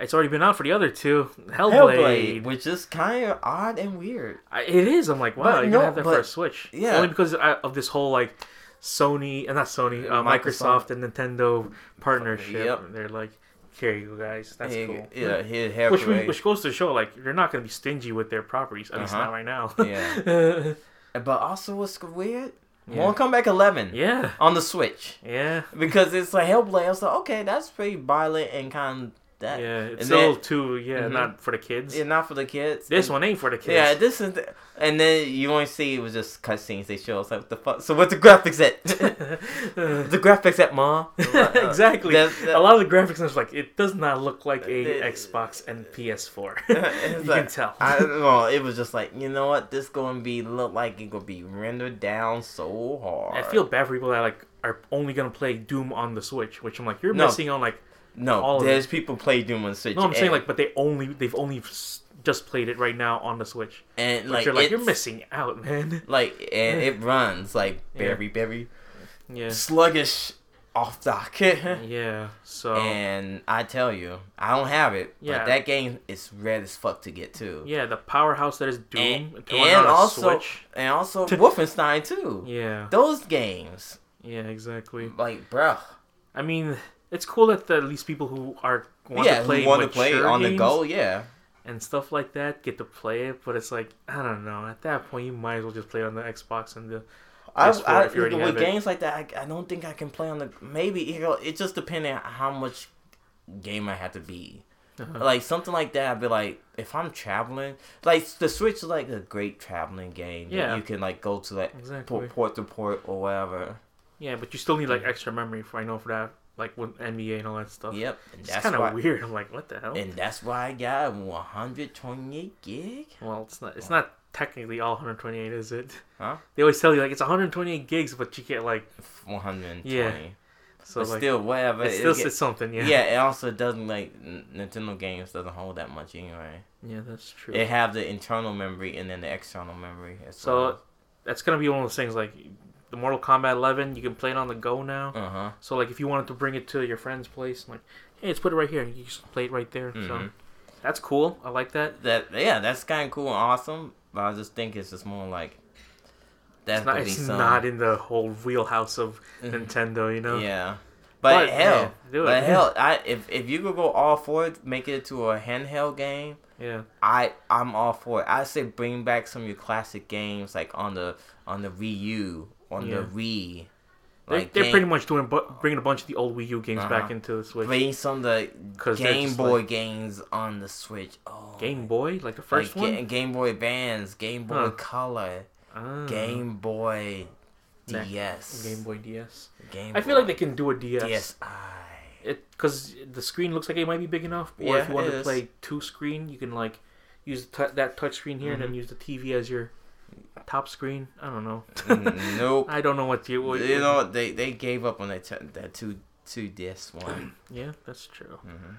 It's already been out for the other two. Hellblade. Hellblade, which is kind of odd and weird. I, it is. I'm like, wow, But you're no, gonna have that for a Switch. yeah. Only because of this whole like Sony and not Sony, uh, Microsoft. Microsoft. and Nintendo partnership. Yep. They're like, here you guys. That's He- cool. Yeah, Which we, which goes to show like they're not gonna be stingy with their properties. At least Uh-huh. not right now. Yeah. But also, what's weird? Yeah. Mortal Kombat 11 yeah. on the Switch Yeah. because it's like Hellblade. I was like, okay, that's pretty violent and kind of that. Yeah. It's and then- too. Yeah. Mhm. Not for the kids. Yeah, not for the kids. This And- one ain't for the kids. Yeah, this is, the, and then you only see it was just cutscenes they show. It's like, what the fuck? So what's the graphics at? the graphics at mom? exactly. That- that- a lot of the graphics is like it does not look like a The- Xbox and PS4. It's you like- can tell. I don't know. It was just like, you know what? This gonna be look like it gonna be rendered down so hard. I feel bad for people that like are only gonna play Doom on the Switch, which I'm like you're No. missing on like. No. there's people play Doom on Switch. No, I'm saying like, but they only they've only just played it right now on the Switch. and But like you're like you're missing out, man. Like and it runs like Yeah. very very Yeah. sluggish off dock. Yeah. So. and I tell you, I don't have it. Yeah. But that game is red as fuck to get to. yeah, the powerhouse that is Doom And, and on also Switch. and also Wolfenstein too. Yeah. Those games, Yeah. Exactly. like bruh. I mean, it's cool that the, at least people who are want yeah, to play want to play on the games go? Yeah. and stuff like that get to play it. But it's like I don't know. At that point, you might as well just play it on the Xbox and the I, I if you already with have it. games like that, I, I don't think I can play on the. Maybe you know, it just depends on how much game I have to be. Uh-huh. Like something like that, I'd be like, if I'm traveling, like the Switch is like a great traveling game. Yeah. you can like go to like Exactly. port, port to port or whatever. Yeah, but you still need like extra memory for I know for that, like with NBA and all that stuff. Yep, and it's that's kind of weird. I'm like, what the hell? And that's why I got 128 gig. well, it's not. It's not technically all 128, is it? Huh? They always tell you like it's 128 gigs, but you get like 120. Yeah, so like still, whatever. it still it's something. Yeah. yeah. it also doesn't like Nintendo games doesn't hold that much anyway. Yeah, that's true. It have the internal memory and then the external memory. So that's gonna be one of those things like the Mortal Kombat 11. You can play it on the go now. uh huh. So like if you wanted to bring it to your friend's place, like hey, let's put it right here. You just play it right there. So Mhm. that's cool. I like that. That yeah, that's kind of cool and awesome. But I just think it's just more like that's It's not, it's not in the whole wheelhouse of Mhm. Nintendo, you know. yeah. But, But, hell, yeah, do but hell, I if if you could go all for it, make it to a handheld game. Yeah. I I'm all for it. I say bring back some of your classic games like on the on the Wii U, on Yeah. the Wii. They're, Like they're game- pretty much doing bu- bringing a bunch of the old Wii U games back Uh-huh. into the Switch. bring some of the Game Boy like- games on the Switch. Oh, Game Boy, like the like first Ga- one. Game Boy Bands, Game Boy Huh. Color, Ah. Game Boy. DS. Game Boy DS. Game I feel Boy. like they can do a DS. DSi. It because the screen looks like it might be big enough. Or Yeah, if you want to is. play two screen, you can like use tou- that touch screen here and then use the TV as your top screen. I don't know. Mm, nope. I don't know what you. What, you know what? They they gave up on that t- that two two disc one. Yeah, that's true. hmm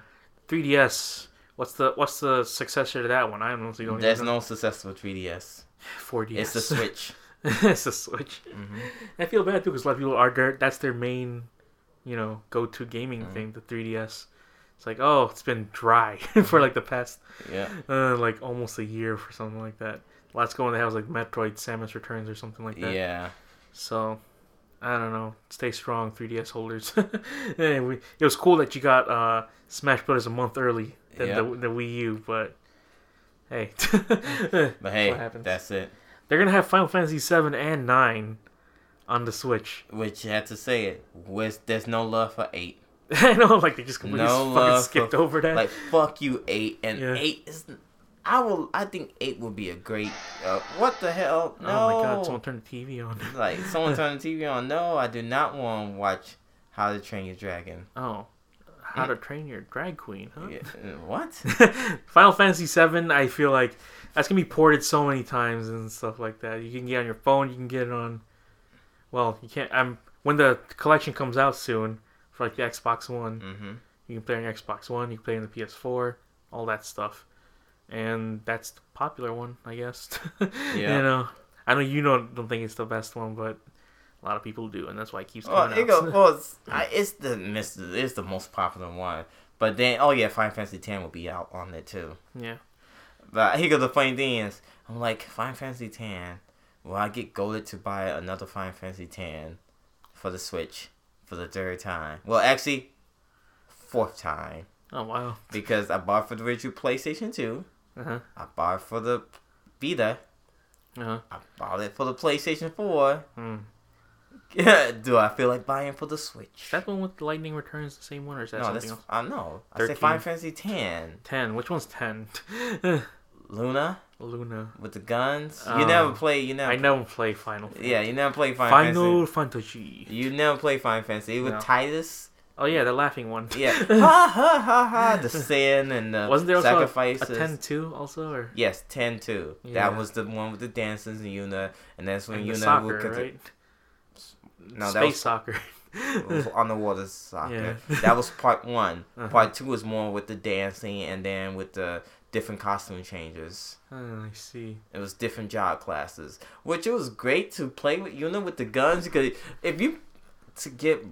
3DS. What's the what's the successor to that one? I honestly don't. There's even know. There's no successful 3DS. 4DS. It's the Switch. it's the Switch. hmm I feel bad too because a lot of people are their that's their main, you know, go to gaming Mhm. thing. The 3DS. It's like oh, it's been dry for like the past Yeah. uh, like almost a year for something like that. Last go one they have was like Metroid Samus Returns or something like that. Yeah. So I don't know. Stay strong, 3DS holders. anyway, it was cool that you got uh, Smash Brothers a month early than Yeah. the, the Wii U, but hey, But hey, that's it. they're gonna have Final Fantasy seven and nine on the Switch. Which you had to say it. With there's no love for eight. I know, like they just completely No fucking skipped for- over that. Like fuck you, eight. And Yeah. eight is. I will. I think eight would be a great. Uh, what the hell? No. Oh my god! Someone turn the TV on. Like someone turn the TV on. No, I do not want to watch How to Train Your Dragon. Oh, How to Train Your Drag Queen, huh? Yeah, uh, what? Final Fantasy VII, I feel like that's gonna be ported so many times and stuff like that. You can get it on your phone. You can get it on. Well, you can't. I'm when the collection comes out soon for like the Xbox One. mm-hmm. You can play on your Xbox One. You can play on the PS4. All that stuff, and that's the popular one, I guess. Yeah. You know, I know you don't don't think it's the best one, but a lot of people do, and that's why it keeps Well, coming it out. go, well, it's, I, it's the. It's the most popular one. But then, oh yeah, Final Fantasy X will be out on there too. yeah. But here goes the funny thing is, I'm like Final Fantasy X. Will I get goaded to buy another Final Fantasy X for the Switch for the third time? Well, actually, fourth time Oh wow. because I bought for the original PlayStation Two. Uh huh. I bought it for the Vita. Uh huh. I bought it for the PlayStation Four. Hmm. Do I feel like buying for the Switch? Is that one with Lightning Returns the same one, or is that no, something else? I know. I said 13. Final Fantasy X. Ten. Which one's ten? Luna Luna. with the guns. Oh. you never play. You never. I never play Final. Yeah, you never play Final, Fantasy. Final Fantasy. Fantasy. You never play Final Fantasy with No. Tidus. Oh yeah, the laughing one. Yeah, ha ha ha ha. The sin and the Wasn't there also a, sacrifices. a ten two also, or Yes, ten two. Yeah. That was the one with the dances and Yuna, and that's when and Yuna soccer, would right? No, Space that was soccer. was underwater soccer. Yeah. That was part one. Uh-huh. Part two was more with the dancing and then with the different costume changes. Oh, I see. It was different job classes, which it was great to play with Yuna with the guns because if you to get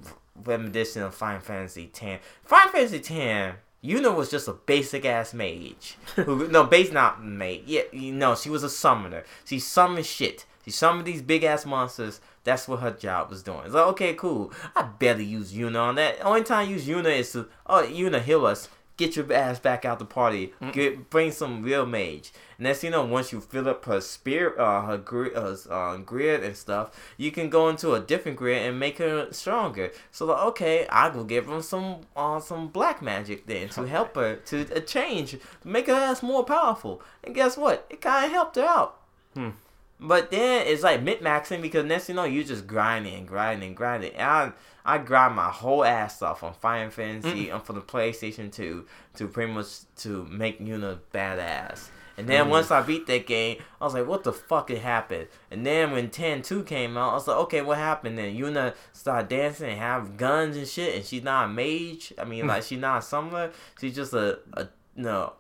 reminiscent of Final Fantasy X, Final Fantasy X, Yuna was just a basic ass mage. Who, no, base not mage. Yeah, you know she was a summoner. She summoned shit. She summoned these big ass monsters. That's what her job was doing. It's like okay, cool. I barely use Yuna on that. Only time I use Yuna is to oh Yuna heal us. Get your ass back out the party. Get bring some real mage. And that's you know once you fill up her spirit, uh, her grid, uh, uh, grid and stuff, you can go into a different grid and make her stronger. So like, okay, I go give her some uh, some black magic then to help her to uh, change, to make her ass more powerful. And guess what? It kind of helped her out. Hmm. But then it's like min maxing because next you know you just grinding and grinding and grinding. And I I grind my whole ass off on Final Fantasy and for the PlayStation 2 to pretty much to make Yuna badass. And then Mm. once I beat that game, I was like, what the fuck had happened? And then when 10-2 came out, I was like, okay, what happened then? Yuna started dancing and have guns and shit, and she's not a mage. I mean, like, she's not a summoner. She's just a, a no,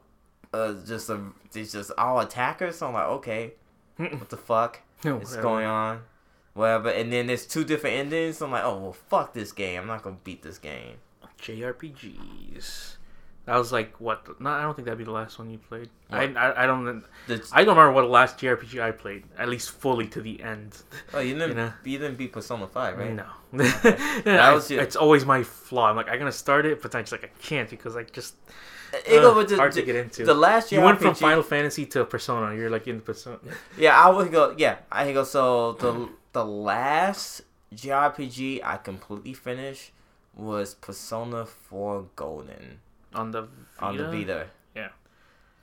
uh, just a, she's just all attackers. So I'm like, okay, what the fuck? Whatever. going on. Whatever. And then there's two different endings. So I'm like, oh, well, fuck this game. I'm not going to beat this game. JRPGs. That was like what? No, I don't think that'd be the last one you played. I, I I don't The, I don't remember what the last JRPG I played. At least fully to the end. oh, you didn't, you know. you didn't beat Persona 5, right? No, That that was your- it's always my flaw. I'm like I'm gonna start it, but then it's like I can't because I just It uh, with hard to get into. the last you went from Final Fantasy to Persona. You're like in Persona. Yeah, I would go. Yeah, I go. So the the last JRPG I completely finished was Persona 4 Golden on the Vita? on the Vita. Yeah.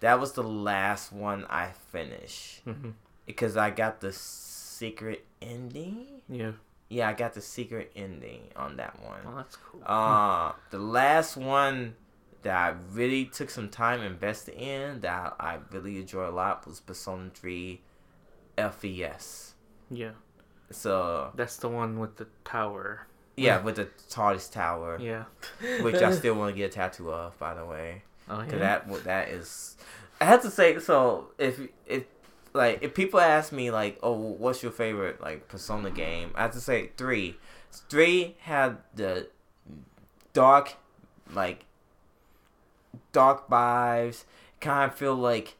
That was the last one I finished Mhm. because I got the secret ending. Yeah. Yeah, I got the secret ending on that one. Well, that's cool. Uh, the last one that I really took some time invested in that I really enjoy a lot was Persona 3 FES. yeah, So that's the one with the tower. yeah, with the Tartarus tower, Yeah. which I still want to get a tattoo of, by the way. Oh yeah. that that is. I have to say so. If if like if people ask me like, oh, what's your favorite like Persona game? I have to say three. Three had the dark, like dark vibes. Kind of feel like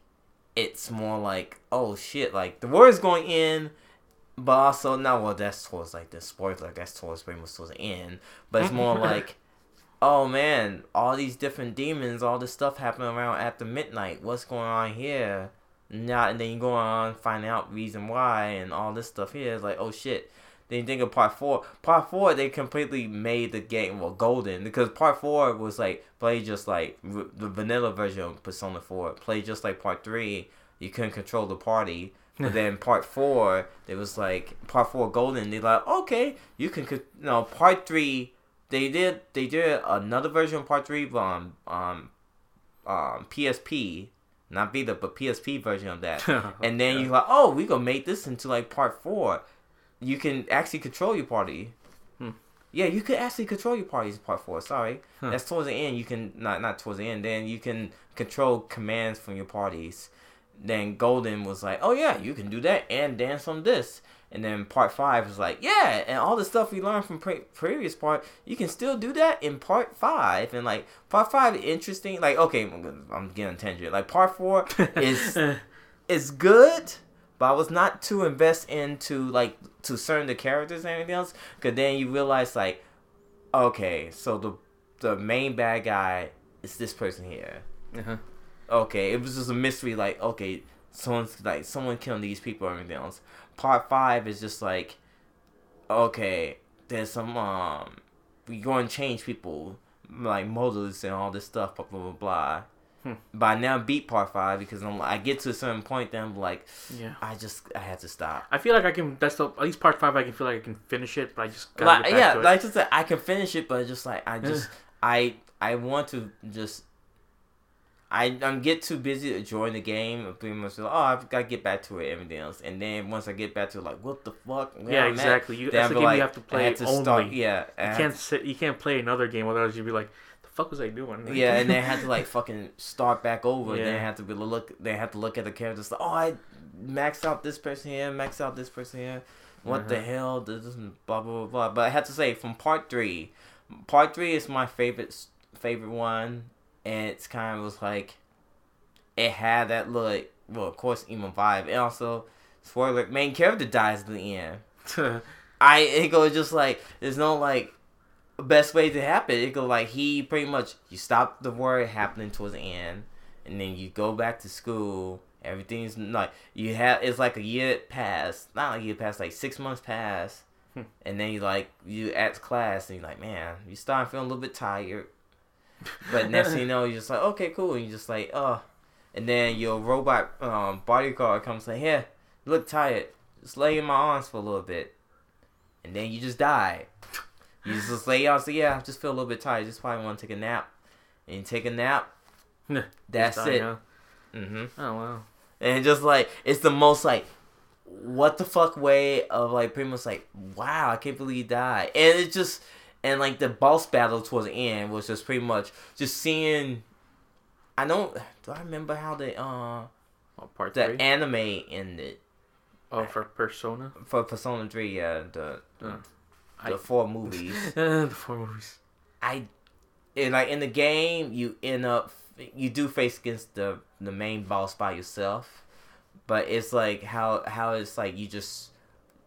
it's more like oh shit, like the war is going in. But also, no, well, that's towards like the spoiler. That's towards pretty much towards the end. But it's more like oh man, all these different demons, all this stuff happening around after midnight. What's going on here? Now and then you go on find out reason why and all this stuff here is like oh shit. Then you think of part four. Part four, they completely made the game well golden because part four was like play just like the vanilla version of Persona Four. Play just like part three. You couldn't control the party. But then part four, it was like part four golden. They like okay, you can co- no part three they did they did another version of part three on um um PSP, not Vita but PSP version of that. and then Yeah. you're like, oh, we gonna make this into like part four. You can actually control your party. Hmm. Yeah, you could actually control your parties part four. Sorry, Huh. that's towards the end. You can not not towards the end. Then you can control commands from your parties. Then Golden was like, oh yeah, you can do that and dance on this. And then part five was like, yeah, and all the stuff we learned from pre- previous part, you can still do that in part five. And like part five, interesting. Like okay, I'm, I'm getting tangent. Like part four is is good, but I was not too invest into like to certain the characters and anything else. Cause then you realize like, okay, so the the main bad guy is this person here. uh-huh. Okay, it was just a mystery. Like okay, someone's like someone killing these people or anything else. Part five is just like, okay, there's some um, we going to change people like motives and all this stuff. Blah blah blah. blah. Hmm. But I now beat part five because I'm I get to a certain point, then I'm like, Yeah. I just I had to stop. I feel like I can. That's the at least part five. I can feel like I can finish it, but I just gotta Like yeah, like just I can finish it, but just like I just I I want to just. I I'm get too busy enjoying the game and pretty much like, oh I've got to get back to it everything else and then once I get back to it like what the fuck yeah, I'm at? exactly. You, that's the game like, you have to play to only. start yeah you can't sit. You can't play another game. Otherwise, you'd be like, "The fuck was I doing?" to- yeah and they had to like fucking start back over. Then They had to be look they had to look at the characters like oh I maxed out this person here maxed out this person here. What the Uh-huh. hell this is blah blah blah blah. But I have to say from part three part three is my favorite favorite one and it's kind of was like it had that look well of course emo vibe and also spoiler main character dies at the end. I it goes just like there's no like best way to happen. It go like he pretty much you stop the war happening towards the end, and then you go back to school. Everything's like you have it's like a year passed, not like a year passed, like six months past, Hmm. and then you like you at class and you're like, man, you start feeling a little bit tired. But next thing you know, you're just like, okay, cool, and you're just like, oh, and then your robot um, bodyguard comes like, here, look tired, just lay in my arms for a little bit, and then you just die. You just lay out, so yeah, I just feel a little bit tired. Just probably want to take a nap, and you take a nap. That's Just it. dying, hmm? Oh wow. And just like it's the most like what the fuck way of like pretty much like wow I can't believe he died and it just and like the boss battle towards the end was just pretty much just seeing I don't do I remember how the uh Oh, part the three. anime ended oh, for Persona. for Persona 3 yeah the the, Uh, the four movies. The four movies. I and like in the game you end up you do face against the the main boss by yourself. But it's like how how it's like you just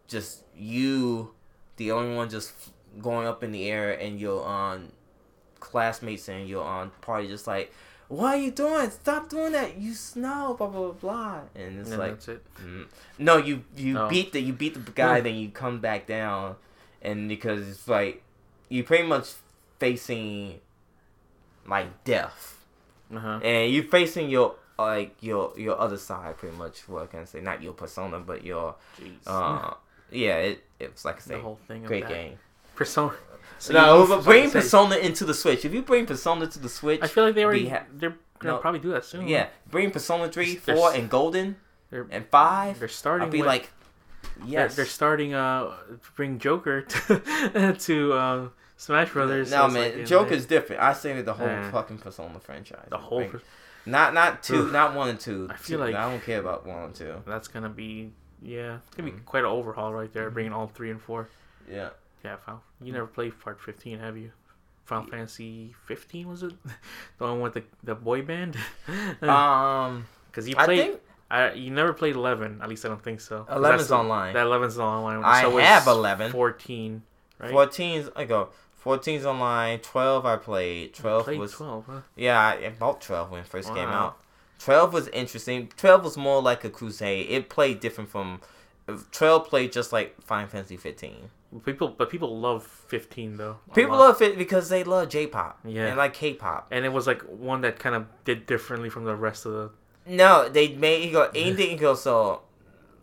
just you the only one just going up in the air and your um classmates and your um party just like what are you doing stop doing that. You snow blah blah blah blah. And it's And like it. Mm. No, you you beat the you beat the guy, then you come back down, and because it's like you pretty much facing like death, Uh huh. and you're facing your like your your other side pretty much. What can I say? Not your persona, but your uh yeah. It it was like I the whole thing. great game. Persona. So no, but bring say- Persona into the Switch. If you bring Persona to the Switch, I feel like they already ha- they're gonna No. probably do that soon. yeah, bring Persona three, four, and Golden, and five. they're starting. I'll be with, like, yes. they're starting uh bring Joker to, to uh, Smash Brothers. No so man, like Joker's different. I say the whole Yeah. fucking Persona franchise. the, the whole. Bring- not not two, Oof. not one and two. I feel Two- like- I don't care about one and two. That's gonna be yeah, it's gonna be Mhm. quite an overhaul right there, bringing all three and four. Yeah, Yeah, Final, you never played part fifteen, have you? Final Fantasy fifteen was it? the one with the the boy band? um, Because you I played, think I, you never played eleven. At least I don't think so. 11's that's the- online. That eleven's online. I so have 11. Fourteen, right? 14's I go. 14's online. 12 I played. 12 played was twelve. Huh? yeah. I bought 12 when it first came out. 12 was interesting. 12 was more like a crusade. It played different from. Uh, 12 played just like Final Fantasy 15. People, but people love fifteen though. People love it because they love J-pop Yeah. and like K-pop. and it was like one that kind of did differently from the rest of the. No, they made he go anything he goes so.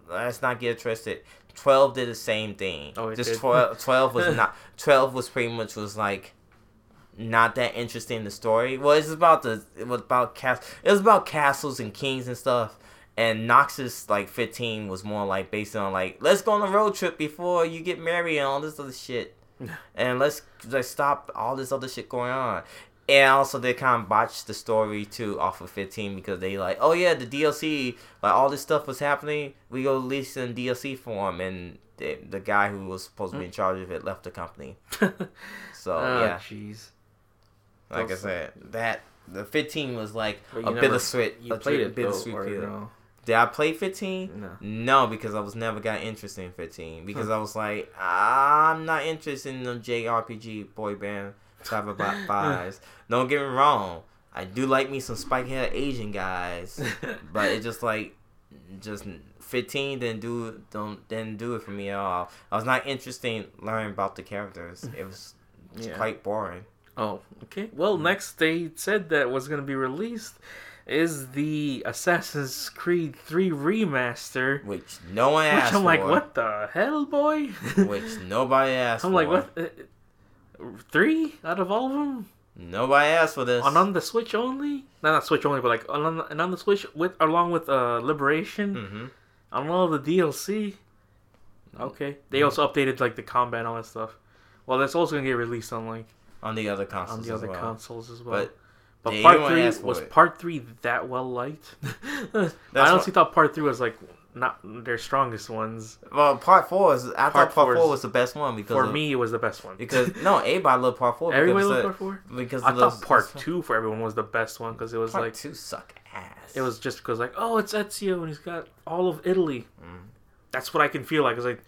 Let's not get twisted. Twelve did the same thing. Oh, Just did? 12, 12 was not. Twelve was pretty much was like. Not that interesting in the story. Well, it's about the it was about cast. It was about castles and kings and stuff. And Noctis like fifteen was more like based on like let's go on a road trip before you get married and all this other shit, and let's let's stop all this other shit going on. And also they kind of botched the story too off of 15 because they like, oh yeah, the DLC, like all this stuff was happening. We go release in DLC form, and the, the guy who was supposed to be in hmm. charge of it left the company. So oh, yeah, jeez. like I said, that the 15 was like a bit of bittersweet. You a played tri- it though, bittersweet or feeling. no? Did I play 15? No. No, because I was never got interested in 15. Because I was like, I'm not interested in the JRPG boy band type of vi- vibes. Don't get me wrong. I do like me some spike hair Asian guys, but it just like, just 15 didn't do don't didn't do it for me at all. I was not interested in learning about the characters. It was Yeah. quite boring. Oh, okay. Well, mm-hmm. next they said that was going to be released is the Assassin's Creed 3 remaster. Which no one Which asked I'm like, for. what the hell, boy? Which nobody asked I'm for. like, what? Three out of all of them Nobody asked for this. on on the Switch only? No, not Switch only, but like on on, and on the Switch with along with uh Liberation hmm on all the DLC. Okay, they also updated like the combat and all that stuff. Well, that's also gonna get released on like On the other consoles on the as other well. consoles as well. But But part three was it. part three that well liked. I honestly thought part three was like not their strongest ones. Well, part four is. I Part thought part four was the best one because For of- me, it was the best one because no, everybody loved part four. everybody loved part four. Because I thought part two for everyone was the best one because it was like Part like two suck ass. it was just because like oh it's Ezio and he's got all of Italy. Mm. That's what I can feel like. It's like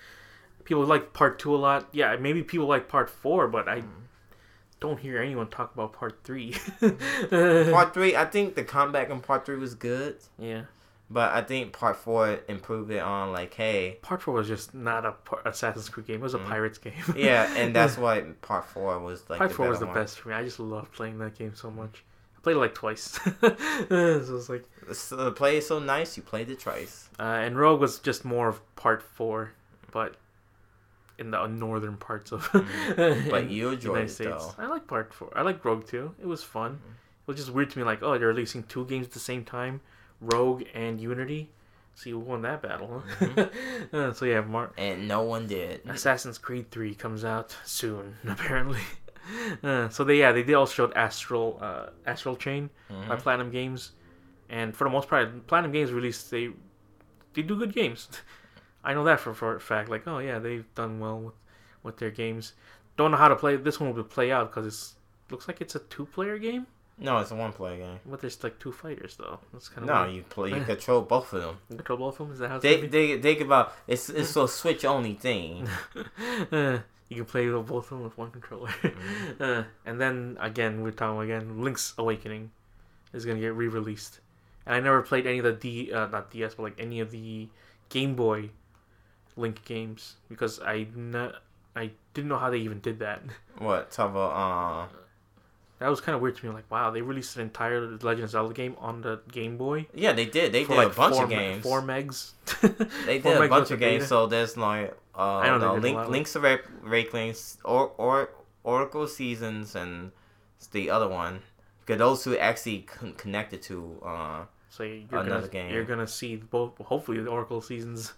people like part two a lot. Yeah, maybe people like part four, but I Mm. don't hear anyone talk about part three. Part three, I think the comeback in part three was good, yeah, but I think part four improved it on like, hey, part four was just not a par- Assassin's Creed game. It was a Mhm. Pirates game. yeah, and that's why part four was like Part the four was the one. best for me. I just love playing that game so much. I played it like twice. so it's like, So the play is so nice, you played it twice. uh, and Rogue was just more of part four, but in the northern parts of. Mm-hmm. But you the enjoyed United it States. though. I like part four. I like Rogue too. It was fun. Mm-hmm. It was just weird to me, like, oh, they're releasing two games at the same time, Rogue and Unity. So you won that battle. Huh? Mm-hmm. uh, so yeah, Mar- And no one did. Assassin's Creed 3 comes out soon, apparently. Uh, so they yeah they did also showed Astral uh, Astral Chain by Mhm. Platinum Games, and for the most part, Platinum Games released they they do good games. I know that for for a fact. Like oh yeah, they've done well with with their games. Don't know how to play this one will play out because it looks like it's a two player game, No, it's a one player game. but there's like two fighters though. That's kind of No, weird. you play. You control both of them. You control both of them. Is that how it's They they think about it's it's a Switch only thing. You can play with both of them with one controller. Mm-hmm. uh, and then again, we're talking again. Link's Awakening is gonna get re-released, and I never played any of the D, uh, not DS, but like any of the Game Boy Link games because I not, I didn't know how they even did that. What talk about? Uh, That was kind of weird to me. Like, wow, they released an entire Legend of Zelda game on the Game Boy. yeah, they did. They did like a bunch four of me- games. Four megs. They four did a bunch of data. games. So there's like Uh, I know no, they Link, Link's Awakenings, or or Oracle Seasons, and the other one. Because those two actually con- connected to. Uh, So you're Another gonna game. you're gonna see both. Hopefully, the Oracle seasons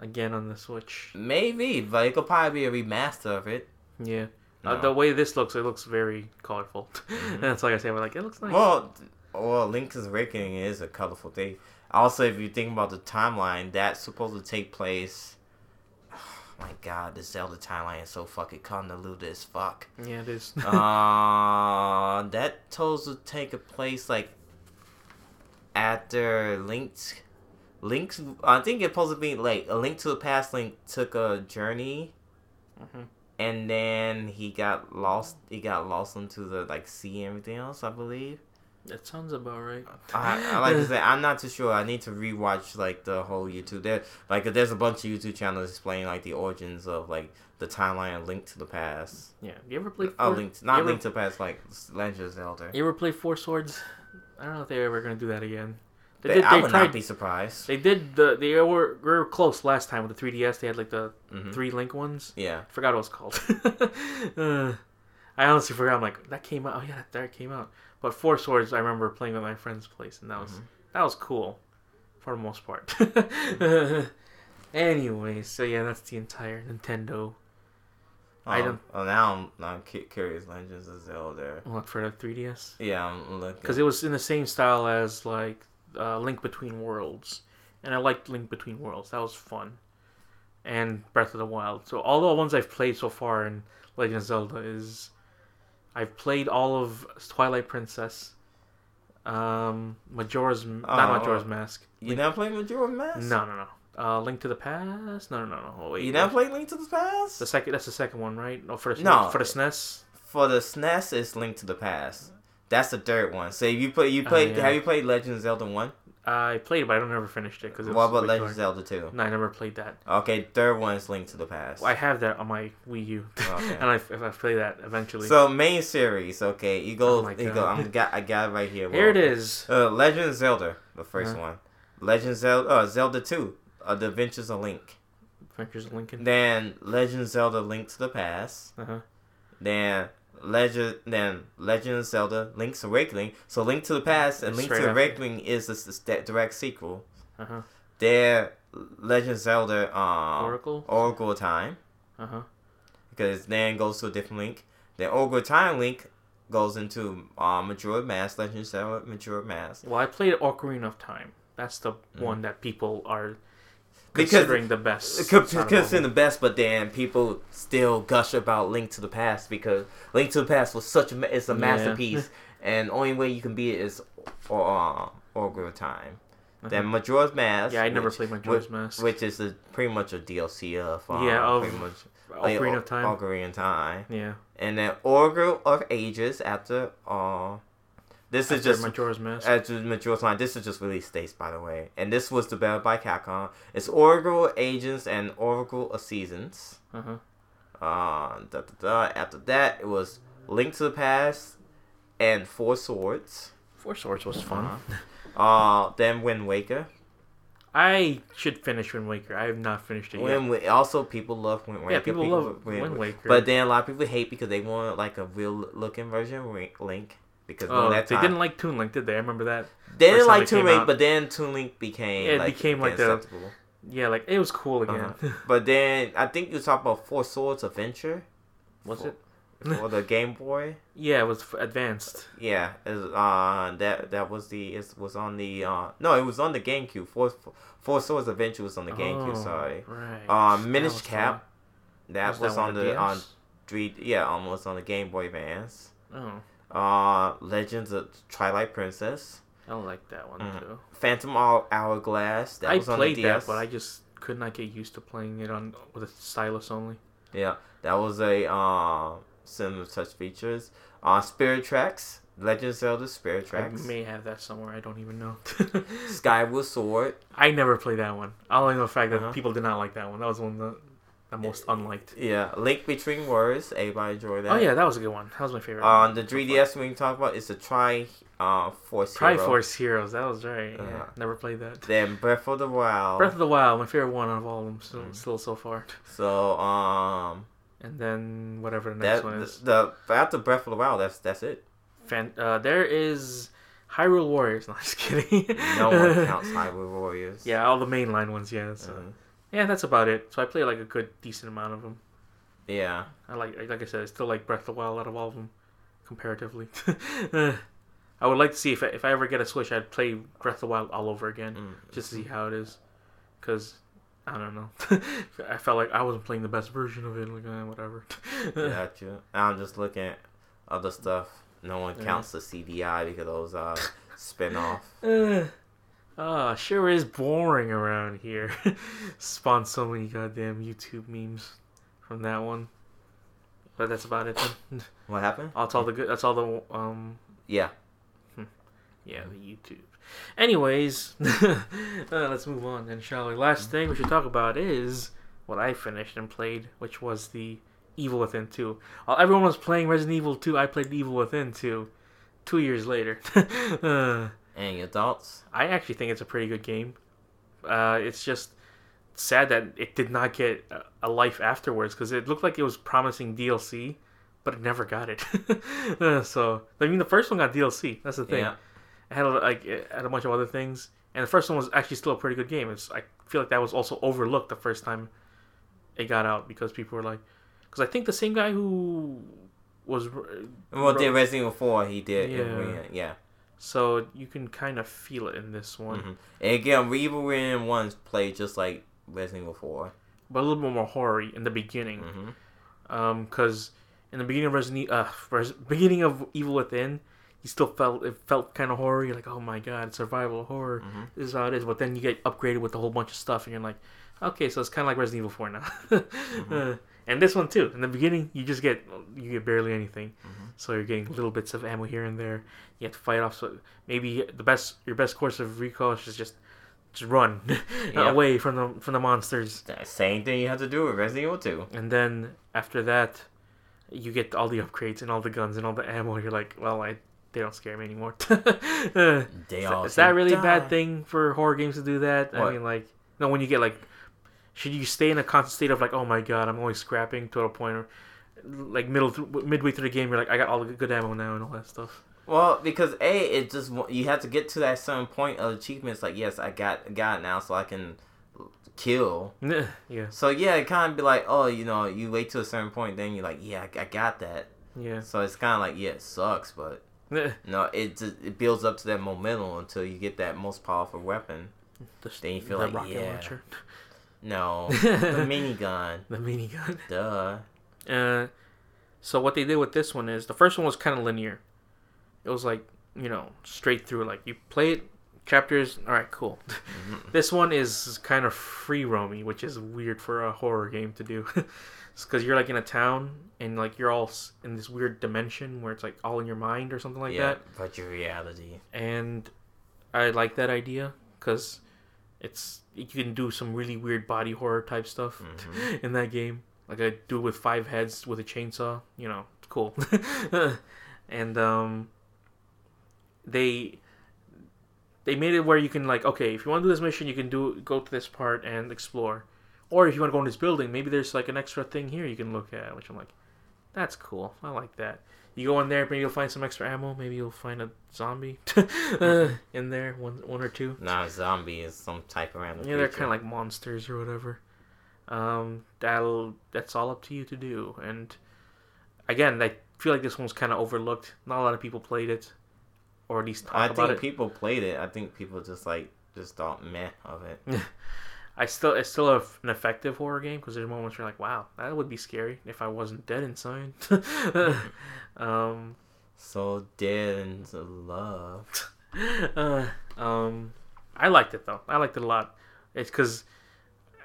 again on the Switch. maybe, but it could probably be a remaster of it. Yeah. No. Uh, the way this looks, it looks very colorful. Mhm. That's like I say, we're like it looks nice. Well, th- well, Link's Awakening is a colorful thing. Also, if you think about the timeline, that's supposed to take place. my God, the Zelda timeline is so fucking convoluted as fuck. yeah, it is. uh, that supposed to take a place like after Link's. Link's. I think it's supposed to be like a Link to the Past. Link took a journey, Mhm. And then he got lost. He got lost into the like sea and everything else. I believe. That sounds about right. I, I like to say I'm not too sure. I need to rewatch like the whole YouTube. There, like there's a bunch of YouTube channels explaining like the origins of like the timeline of Link to the Past. Yeah. You ever played? Oh, Link, not ever- Link to the Past, like Legend of Zelda. You ever play Four Swords? I don't know if they're ever gonna do that again. They They- did. I They would tried. not be surprised. They did the. They were, we were close last time with the 3DS. They had like the Mhm. three link ones. Yeah, I forgot what it was called. uh, I honestly forgot. I'm like, that came out. Oh yeah, that came out. But Four Swords, I remember playing at my friend's place, and that was Mhm. that was cool, for the most part. Anyways, so yeah, that's the entire Nintendo. I Um, don't- Oh, now I'm, I'm cu- curious. Legends of Zelda. What for the 3DS? Yeah, I'm looking. Because it was in the same style as like uh, Link Between Worlds, and I liked Link Between Worlds. That was fun, and Breath of the Wild. So all the ones I've played so far in Legend of Zelda is I've played all of Twilight Princess, um, Majora's not Oh. Majora's Mask. you never played Majora Mask? No, no, no. Uh, Link to the Past. No, no, no, no. Wait. You never played Link to the Past? The second. That's the second one, right? No, for the No. for the SNES. For the SNES, it's Link to the Past. That's the third one. So if you play, you Oh, played. yeah. Have you played Legend of Zelda one? I played, it, but I don't never finished it because What about Legend of Zelda two? No, I never played that. Okay, third one is Link to the Past. I have that on my Wii U, Okay. and I, if I play that eventually. So main series, okay. You go. Oh you go. I'm got. I got it right here. here it is. Uh, Legend of Zelda, the 1st Uh-huh. one. Legend of Zelda. Uh, Zelda two. Uh, the Adventures of Link. Adventures of Lincoln. Then Legend of Zelda: Link to the Past. Uh huh. Then Legend. Then Legend of Zelda: Link's Awakening. So Link to the Past and Link straight to after. Awakening is a, s- s- direct sequel. Uh huh. Then Legend of Zelda. Um, Oracle. Oracle Time. Uh huh. because then goes to a different link. Then Oracle time link goes into uh, Majora's Mask, Legend of Zelda Majora's Mask. Well, I played Ocarina of Time. That's the Mhm. one that people are considering the best. out of all Because of in the best, but then people still gush about Link to the Past because Link to the Past was such a it's a Yeah. masterpiece, and only way you can beat it is uh, Oracle of Time. Then Uh-huh. Majora's Mask. Yeah, I never which, played Majora's Mask. Which is a, pretty much a DLC of uh, Yeah, of pretty much like, Ocarina of Time. Ocarina of Time. yeah. and then Oracle of Ages after uh this is just Majora's Mask. after Majora's Line. This is just release dates, by the way, and this was developed by Capcom. It's Oracle Agents and Oracle of Seasons. Uh huh. Uh, da, da, da. After that, it was Link to the Past and Four Swords. Four Swords was fun. Uh-huh. Uh, then Wind Waker. I should finish Wind Waker. I have not finished it yet. Wind, Wa- also, people love Wind Waker. yeah, people, love Wind- Wind Waker. But then a lot of people hate because they want like a real looking version of Link. Because oh, that they time, didn't like Toon Link, did they? I remember that. They didn't like Toon Link, out. but then Toon Link became Yeah, it like, became like the- acceptable. Yeah, like it was cool again. Uh-huh. But then I think you talk about Four Swords Adventure. was for, it? for the Game Boy? Yeah, it was f- advanced. Yeah, is uh that that was the it was on the uh no it was on the GameCube. Four Four Swords Adventure was on the GameCube. Oh, Sorry. Right. Uh, Minish was Cap. That was, that on one the on three yeah almost on the Game Boy Advance. Oh, Uh, Legends of Twilight Princess. I don't like that one Mhm. too. Phantom Hour- Hourglass. That I was on played the that, but I just could not get used to playing it on with a stylus only. Yeah, that was a uh, similar touch features. Uh, Spirit Tracks, Legend of Zelda Spirit Tracks, I may have that somewhere. I don't even know. Skyward Sword. I never played that one. I only know the fact that Uh-huh. people did not like that one. That was one that the most unliked. Yeah, Link Between Worlds. Everybody enjoyed that. Oh yeah, that was a good one. That was my favorite. On the 3DS, we can talk about is the Tri uh, Force Hero. Triforce Heroes. That was right. Yeah, Uh-huh. never played that. Then Breath of the Wild. Breath of the Wild, my favorite one of all of them, still, Mm. still so far. so um, And then whatever the next that one is. the, the after Breath of the Wild, that's that's it. Fan, uh, there is Hyrule Warriors. No, just kidding. No one counts Hyrule Warriors. Yeah, all the mainline ones. Yeah. So. Mhm. Yeah, that's about it. So I play like a good, decent amount of them. Yeah. I like, like I said, I still like Breath of the Wild out of all of them, comparatively. Uh, I would like to see if I, if I ever get a Switch, I'd play Breath of the Wild all over again, Mm. just to see how it is. Cause I don't know, I felt like I wasn't playing the best version of it. Like eh, whatever. Gotcha. I'm just looking at other stuff. No one Yeah. counts the CDI because those uh spin off. Uh, ah, sure is boring around here. Spawned so many goddamn YouTube memes from that one. But that's about it. Then. What happened? That's all the good. That's all the um. Yeah. Yeah, the YouTube. Anyways, uh, let's move on then, shall we? Last thing we should talk about is what I finished and played, which was the Evil Within 2. While everyone was playing Resident Evil 2, I played Evil Within 2 two years later. uh, And adults? I actually think it's a pretty good game. Uh, it's just sad that it did not get a- life afterwards because it looked like it was promising DLC, but it never got it. So I mean, the first one got DLC. That's the thing. Yeah. It had a, like it had a bunch of other things, and the first one was actually still a pretty good game. It's I feel like that was also overlooked the first time it got out because people were like, because I think the same guy who was Well, Ro- did Resident Evil 4, he did. Yeah. Yeah. So you can kind of feel it in this one, Mhm. And again, Evil Within 1's played just like Resident Evil 4. but a little bit more horror in the beginning. hmm Um, because in the beginning of Resident, uh, Res- beginning of Evil Within, you still felt it felt kind of horror. You're like, oh my god, survival horror. Mhm. This is how it is. But then you get upgraded with a whole bunch of stuff, and you're like, okay, so it's kind of like Resident Evil Four now. Uh, and this one too. In the beginning, you just get you get barely anything, Mhm. so you're getting little bits of ammo here and there. You have to fight off. So maybe the best your best course of recall is just just run Yeah. away from the from the monsters. That Same thing you have to do with Resident Evil 2. And then after that, you get all the upgrades and all the guns and all the ammo. You're like, well, I they don't scare me anymore. They is, all that, is that really a die. bad thing for horror games to do that? I mean, like, no, when you get like, should you stay in a constant state of like, oh my god, I'm always scrapping to a point where, like middle th- midway through the game, you're like, I got all the good ammo now and all that stuff. Well, because a it just you have to get to that certain point of achievements. Like, yes, I got got now, so I can kill. yeah, So yeah, it kind of be like, oh, you know, you wait to a certain point, then you're like, yeah, I, I got that. yeah, So it's kind of like, yeah, it sucks, but no, it just, it builds up to that momentum until you get that most powerful weapon. the, Then you feel like, rocket yeah. launcher, No, the minigun, the minigun. duh. Uh, so what they did with this one is the first one was kind of linear. It was like you know straight through. Like you play it chapters. All right, cool. this one is kind of free roamy, which is weird for a horror game to do. Because you're like in a town and like you're all in this weird dimension where it's like all in your mind or something like yeah, that. your reality. And I like that idea because it's you can do some really weird body horror type stuff Mhm. in that game. Like a dude with five heads with a chainsaw. You know, it's cool. and um, they they made it where you can like, okay, if you want to do this mission, you can do go to this part and explore. Or if you want to go in this building, maybe there's like an extra thing here you can look at, which I'm like, that's cool. I like that. You go in there, maybe you'll find some extra ammo. Maybe you'll find a zombie uh, in there, one one or two. A zombie, is some type of random. Yeah, they're kind of like monsters or whatever. Um, that'll that's all up to you to do. And again, I feel like this one's kind of overlooked. Not a lot of people played it, or at least talk I about think it. people played it. I think people just like just thought meh of it. I still it's still a, an effective horror game because there's moments where you're like, wow, that would be scary if I wasn't dead inside. um, So dead into love. uh, um, I liked it though. I liked it a lot. It's because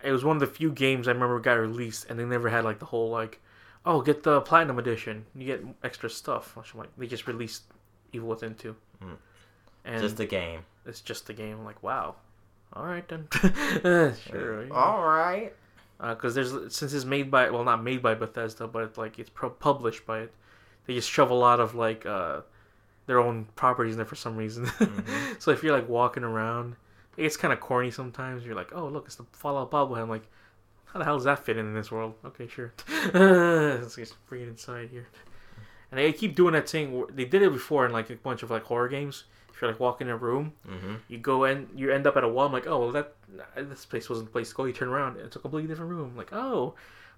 it was one of the few games I remember got released, and they never had like the whole like, oh, get the platinum edition, you get extra stuff. Which I'm like, they just released Evil Within two, Mm. and just the game. it's just the game. I'm like, wow, all right then, Uh, sure. All right. because there's since it's made by well not made by Bethesda, but like it's pro- published by it. They just shove a lot of like uh, their own properties in there for some reason. Mhm. so if you're like walking around, it's kind of corny sometimes. You're like, oh look, it's the Fallout bobblehead. I'm like, how the hell does that fit in this world? Okay, sure. Let's just bring it inside here. And they keep doing that thing. They did it before in like a bunch of like horror games. If you're like walking in a room, Mm-hmm. you go in, you end up at a wall. I'm like, oh, well, that this place wasn't the place to go. You turn around, it's a completely different room. I'm like, oh,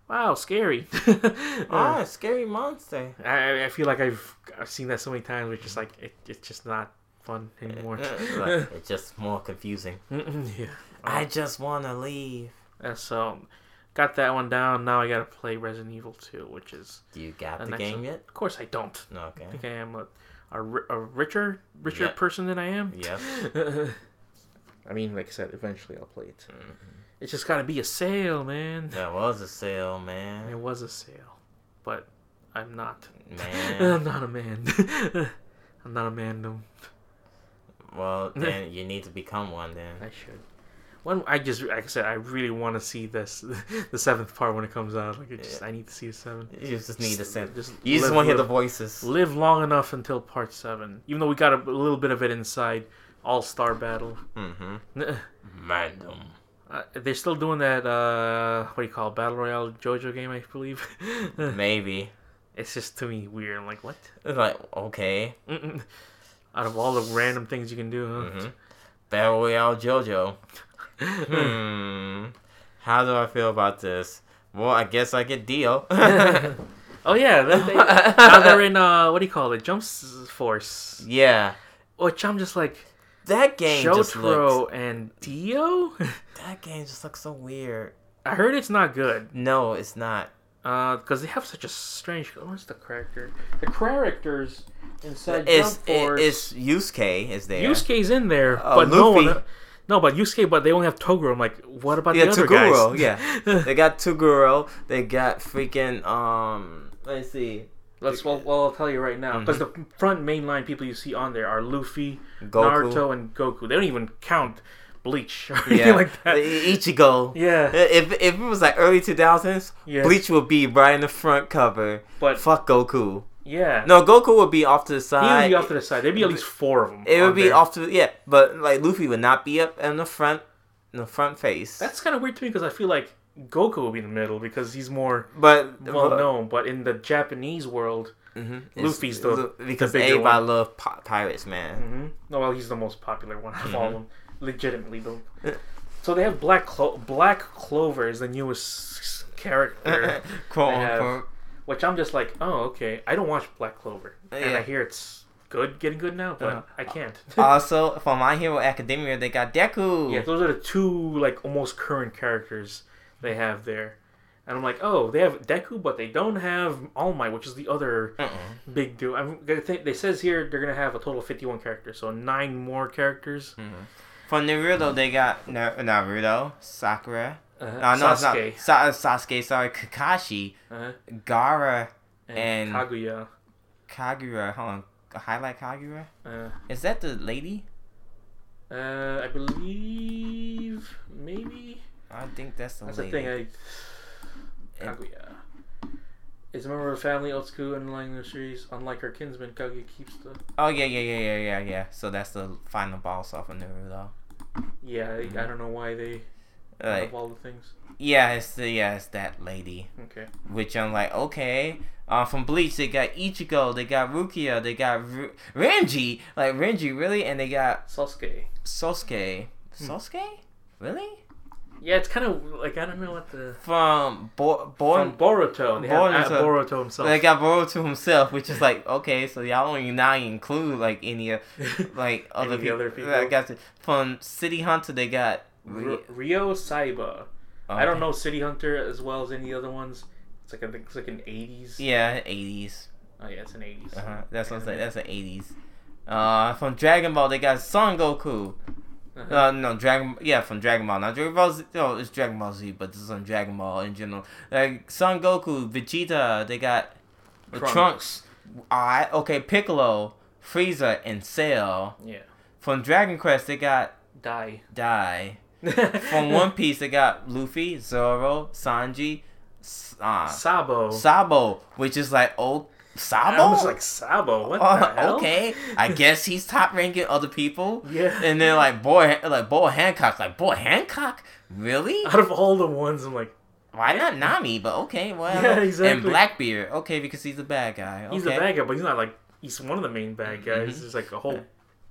wow, scary. Ah, scary monster. I, I feel like I've I've seen that so many times. It's just like it, it's just not fun anymore. Like, it's just more confusing. yeah. I just want to leave. Uh, so, got that one down. Now I gotta play Resident Evil 2, which is, Do you got Uh, the game one. yet? of course, I don't. No, I okay. think I am a a, a richer richer Yeah. person than I am. Yep. I mean, like I said, eventually I'll play it. Mhm. It's just gotta be a sale, man. That was a sale, man. It was a sale, but I'm not. Man. I'm not a man. I'm not a man. No, well, then you need to become one then. I should. When I just, like I said, I really want to see this, the seventh part when it comes out. Like, it just, Yeah. I need to see the seven. You just need to send. Just You just want to hear the voices. live long enough until part seven. Even though we got a, a little bit of it inside All Star Battle. Mm-hmm. Uh, they're still doing that. Uh, what do you call it? Battle Royale JoJo game? I believe. Maybe. it's just to me weird. I'm like, what? It's like okay. Mm-mm. Out of all the random things you can do, huh? Mm-hmm. Battle Royale JoJo. Hmm. How do I feel about this? Well, I guess I get Dio. oh yeah, that, they, now they're in uh, what do you call it? Jump Force. yeah. Which I'm just like That game just looks. And Dio. That game just looks so weird. I heard it's not good. No, it's not. Uh, because they have such a strange. What's the character? The characters inside It's Jump Force. it's Yusuke is there. Yusuke's in there, Uh, but no one. No, but Yusuke, but they only have Toguro. I'm like, what about Yeah, the other Toguro. guys? Yeah, they got Toguro. They got freaking um. Let's see. Let's. Well, well, I'll tell you right now, because the front main line people you see on there are Luffy, Goku. Naruto, and Goku. They don't even count Bleach or anything Yeah, like that. Ichigo. Yeah, If if it was like early two thousands, Yeah. Bleach would be right in the front cover. but Fuck Goku. Yeah, No, Goku would be off to the side. He would be off to the side. There'd be at least four of them. It would be there. off to yeah, but like Luffy would not be up in the front, in the front face. That's kind of weird to me because I feel like Goku would be in the middle because he's more but well known. But in the Japanese world, Mhm. Luffy's the- because the bigger everybody one. love pi- pirates, man. hmm no, well, he's the most popular one of all of them, legitimately though. Uh. So they have Black Clo- Black Clover is the newest character, Quote unquote. Which I'm just like, oh okay. I don't watch Black Clover, and Yeah. I hear it's good, getting good now, but Uh-huh. I can't. also, for My Hero Academia, they got Deku. yeah, those are the two like almost current characters they have there. And I'm like, oh, they have Deku, but they don't have All Might, which is the other Uh-uh. big dude. I'm gonna think they says here they're gonna have a total of 51 characters, so nine more characters. For Naruto, they got Na- Naruto, Sakura. Uh, Uh, no, it's not. Sasuke, Sa- Sasuke, sorry, Kakashi, uh, Gaara, and, And- Kaguya. Kagura. Hold on. Highlight Kagura? Uh, Is that the lady? uh, I believe maybe I think that's the that's the lady. thing. I Kaguya is a member of the family Otsuku underlying the series. Unlike her kinsman, Kaguya keeps the Oh yeah, yeah, yeah, yeah, yeah, yeah. So that's the final boss off of Naruto. yeah. I, I don't know why they Like, have all the things. yeah, it's the yeah, it's that lady. Okay. Which I'm like, okay. Uh, from Bleach, they got Ichigo, they got Rukia, they got Ru- Renji. Like Renji, really, and they got Sasuke. Sosuke. Hmm. Sosuke, really? Yeah, it's kind of like I don't know what the From Bo- Born. from Boruto. They have Boruto. uh, Boruto himself. They got Boruto himself, which is like okay, so y'all don't even now include like any of like other, Any people. other people? I got to, from City Hunter. They got R- Ryo Saeba. I don't know City Hunter as well as any other ones. It's like I think it's like an eighties. Yeah, eighties. Oh yeah, it's an 80s Uh-huh. That's what I'm saying. That's the eighties. Uh, from Dragon Ball, they got Son Goku. Uh-huh. Uh, no, Dragon. Yeah, from Dragon Ball. Not Dragon Ball Z. No, it's Dragon Ball Z, but this is on Dragon Ball in general. Like Son Goku, Vegeta. They got Trunks. Trunks. Alright, okay, Piccolo, Frieza, and Cell. yeah. From Dragon Quest, they got Dai. Dai. From One Piece, they got Luffy, Zoro, Sanji, uh, Sabo. Sabo, which is like oh Sabo. I was like Sabo. What Oh, the hell? okay, I guess he's top ranking other people. Yeah. And then like boy, like Boa Hancock, like Boa Hancock, really? Out of all the ones, I'm like, Why not Nami? But okay, well. Yeah, exactly. And. Blackbeard, okay, because he's a bad guy. Okay. he's a bad guy, but he's not like he's one of the main bad guys. Mhm. There's like a whole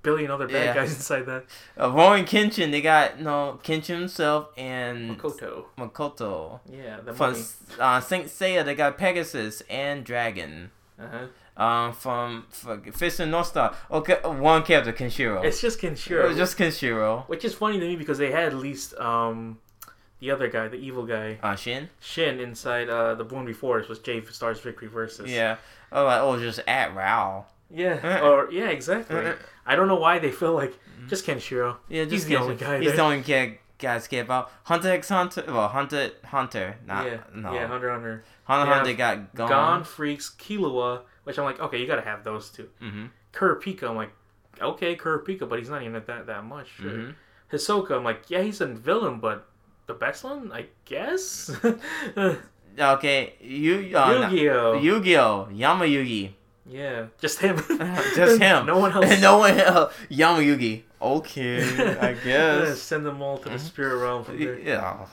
billion other bad Yeah. guys inside that. Uh, Rurouni Kenshin, they got no Kenshin himself and Makoto. Makoto. Yeah, the From uh, Saint Seiya, they got Pegasus and Dragon. Uh-huh. Um, from, from Fist and North Star, okay, one character, Kenshiro. It's just Kenshiro. was just Kenshiro. Which is funny to me because they had at least um, the other guy, the evil guy, Uh, Shin. Shin, inside uh, the Born Before Us was J-Stars Victory Versus. Yeah. Oh, like oh, just at Rao. Yeah. or yeah, exactly. I don't know why they feel like just Kenshiro. Yeah, just He's the only guy He's there. the only guy guys care about. Hunter x Hunter. Well, Hunter Hunter. Not yeah. no. Yeah, Hunter Hunter. Hunter Yeah. Hunter got gone. Gon Freecss, Killua, which I'm like, okay, you gotta have those two. Mm-hmm. Kurapika, I'm like, okay, Kurapika, but he's not even that that much. Sure. Mm-hmm. Hisoka, I'm like, yeah, he's a villain, but the best one, I guess. Okay, you uh, Yu-Gi-Oh. Yu-Gi-Oh, Yami Yugi, yeah, just him. just him. no one else. And no one else. Yami Yugi. Okay, I guess. send them all to the Mhm. spirit realm from there. Yeah.